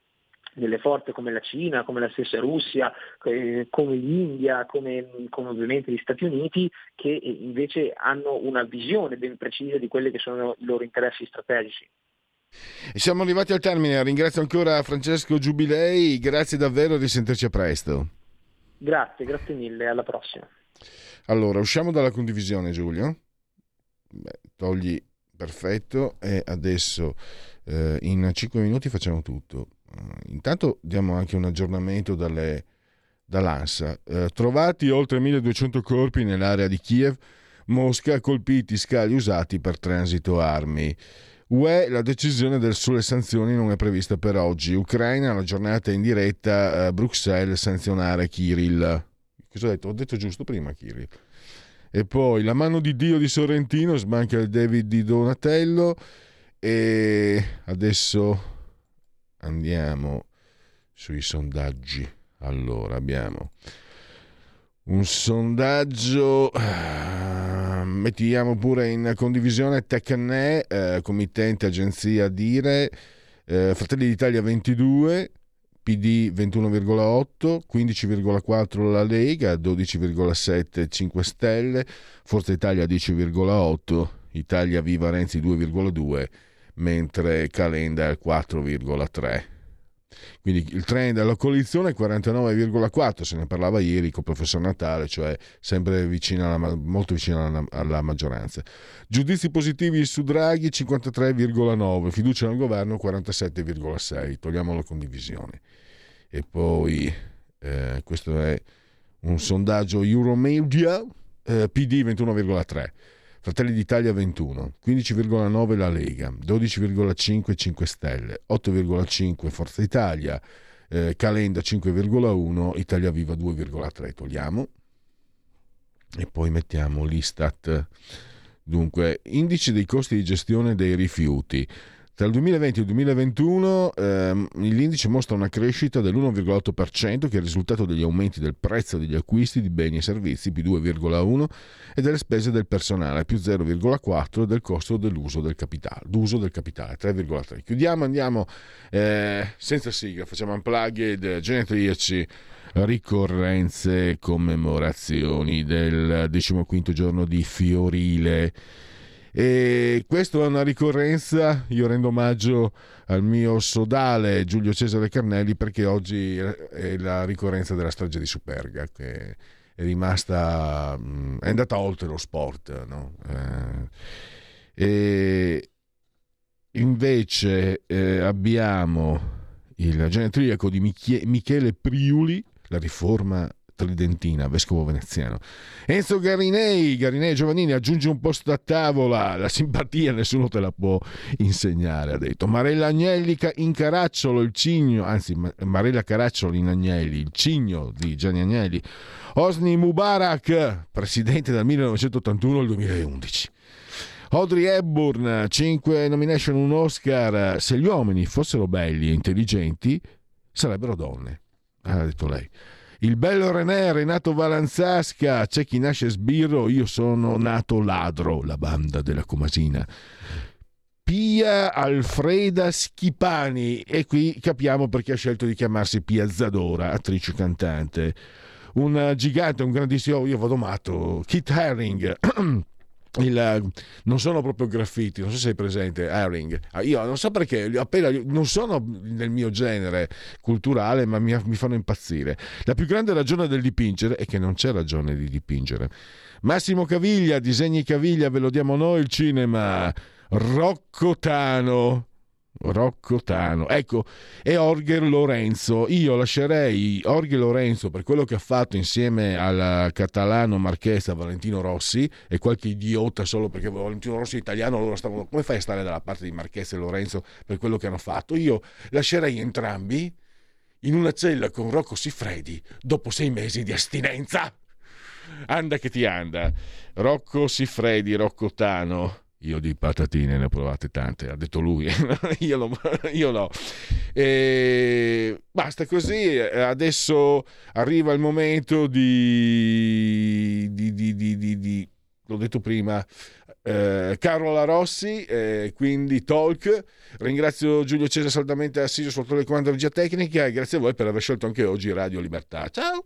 delle forze come la Cina, come la stessa Russia, eh, come l'India, come, come, ovviamente gli Stati Uniti, che invece hanno una visione ben precisa di quelli che sono i loro interessi strategici.
Siamo arrivati al termine, ringrazio ancora Francesco Giubilei, grazie davvero, risentirci a presto.
Grazie, grazie mille, alla prossima.
Allora, usciamo dalla condivisione, Giulio. Beh, togli perfetto e adesso eh, in 5 minuti facciamo tutto. Uh, intanto diamo anche un aggiornamento dalle, dall'ANSA. Uh, trovati oltre 1200 corpi nell'area di Kiev, Mosca colpiti scali usati per transito armi. UE, la decisione del, sulle sanzioni non è prevista per oggi. Ucraina, la giornata in diretta, uh, Bruxelles sanzionare Kirill. Cosa ho detto? Ho detto giusto prima Kirill. E poi la mano di Dio di Sorrentino, smanca il David di Donatello. E adesso andiamo sui sondaggi. Allora, abbiamo un sondaggio, mettiamo pure in condivisione Tecne, eh, committente agenzia Dire, eh, Fratelli d'Italia 22, PD 21,8, 15,4 la Lega, 12,7 5 Stelle, Forza Italia 10,8, Italia Viva Renzi 2,2, mentre Calenda è 4,3. Quindi il trend della coalizione è 49,4, se ne parlava ieri con il professor Natale, cioè sempre vicino alla, molto vicino alla, alla, maggioranza. Giudizi positivi su Draghi 53,9, fiducia nel governo 47,6, togliamo la condivisione. E poi eh, questo è un sondaggio Euromedia, eh, PD 21,3. Fratelli d'Italia 21, 15,9 la Lega, 12,5 5 Stelle, 8,5 Forza Italia, eh, Calenda 5,1, Italia Viva 2,3. Togliamo e poi mettiamo l'Istat. Dunque, indice dei costi di gestione dei rifiuti. Tra il 2020 e il 2021 ehm, l'indice mostra una crescita dell'1,8% che è il risultato degli aumenti del prezzo degli acquisti di beni e servizi più 2,1% e delle spese del personale più 0,4% e del costo dell'uso del capitale, d'uso del capitale 3,3%. Chiudiamo, andiamo eh, senza sigla, facciamo unplugged, genetriaci, ricorrenze, commemorazioni del 15 giorno di Fiorile. E questa è una ricorrenza, io rendo omaggio al mio sodale Giulio Cesare Carnelli perché oggi è la ricorrenza della strage di Superga che è rimasta, è andata oltre lo sport. No? Eh, e invece eh, abbiamo il genetriaco di Michele Priuli, la riforma tridentina, vescovo veneziano. Enzo Garinei, Garinei Giovannini, aggiunge un posto a tavola, la simpatia nessuno te la può insegnare, ha detto. Marella Agnelli in Caracciolo, il cigno, anzi Marella Caracciolo in Agnelli, il cigno di Gianni Agnelli. Osni Mubarak, presidente dal 1981 al 2011. Audrey Hepburn, 5 nomination, un Oscar. Se gli uomini fossero belli e intelligenti, sarebbero donne, ha detto lei. Il bello René, Renato Valanzasca, c'è chi nasce sbirro, io sono nato ladro, la banda della Comasina. Pia Alfreda Schipani, e qui capiamo perché ha scelto di chiamarsi Pia Zadora, attrice cantante. Un gigante, un grandissimo, io vado matto, Kit Haring. Il, non sono proprio graffiti, non so se sei presente, Herring. Ah, io non so perché, appena, non sono nel mio genere culturale, ma mi, mi, fanno impazzire. La più grande ragione del dipingere è che non c'è ragione di dipingere. Massimo Caviglia, disegni Caviglia, ve lo diamo noi il cinema. Rocco Tano, Rocco Tano, ecco, e Orger Lorenzo. Io lascerei Orger Lorenzo per quello che ha fatto insieme al catalano marchesa Valentino Rossi e qualche idiota solo perché Valentino Rossi è italiano, loro stavano. Come fai a stare dalla parte di Marchesa e Lorenzo per quello che hanno fatto? Io lascerei entrambi in una cella con Rocco Siffredi dopo sei mesi di astinenza. Anda che ti anda. Rocco Siffredi, Rocco Tano io di patatine ne ho provate tante, ha detto lui, io, lo, io, no. E basta così, adesso arriva il momento di, di, di, di l'ho detto prima, eh, Carola Rossi, eh, quindi Talk. Ringrazio Giulio Cesare saldamente assiso sul telecomando regia tecnica e grazie a voi per aver scelto anche oggi Radio Libertà. Ciao!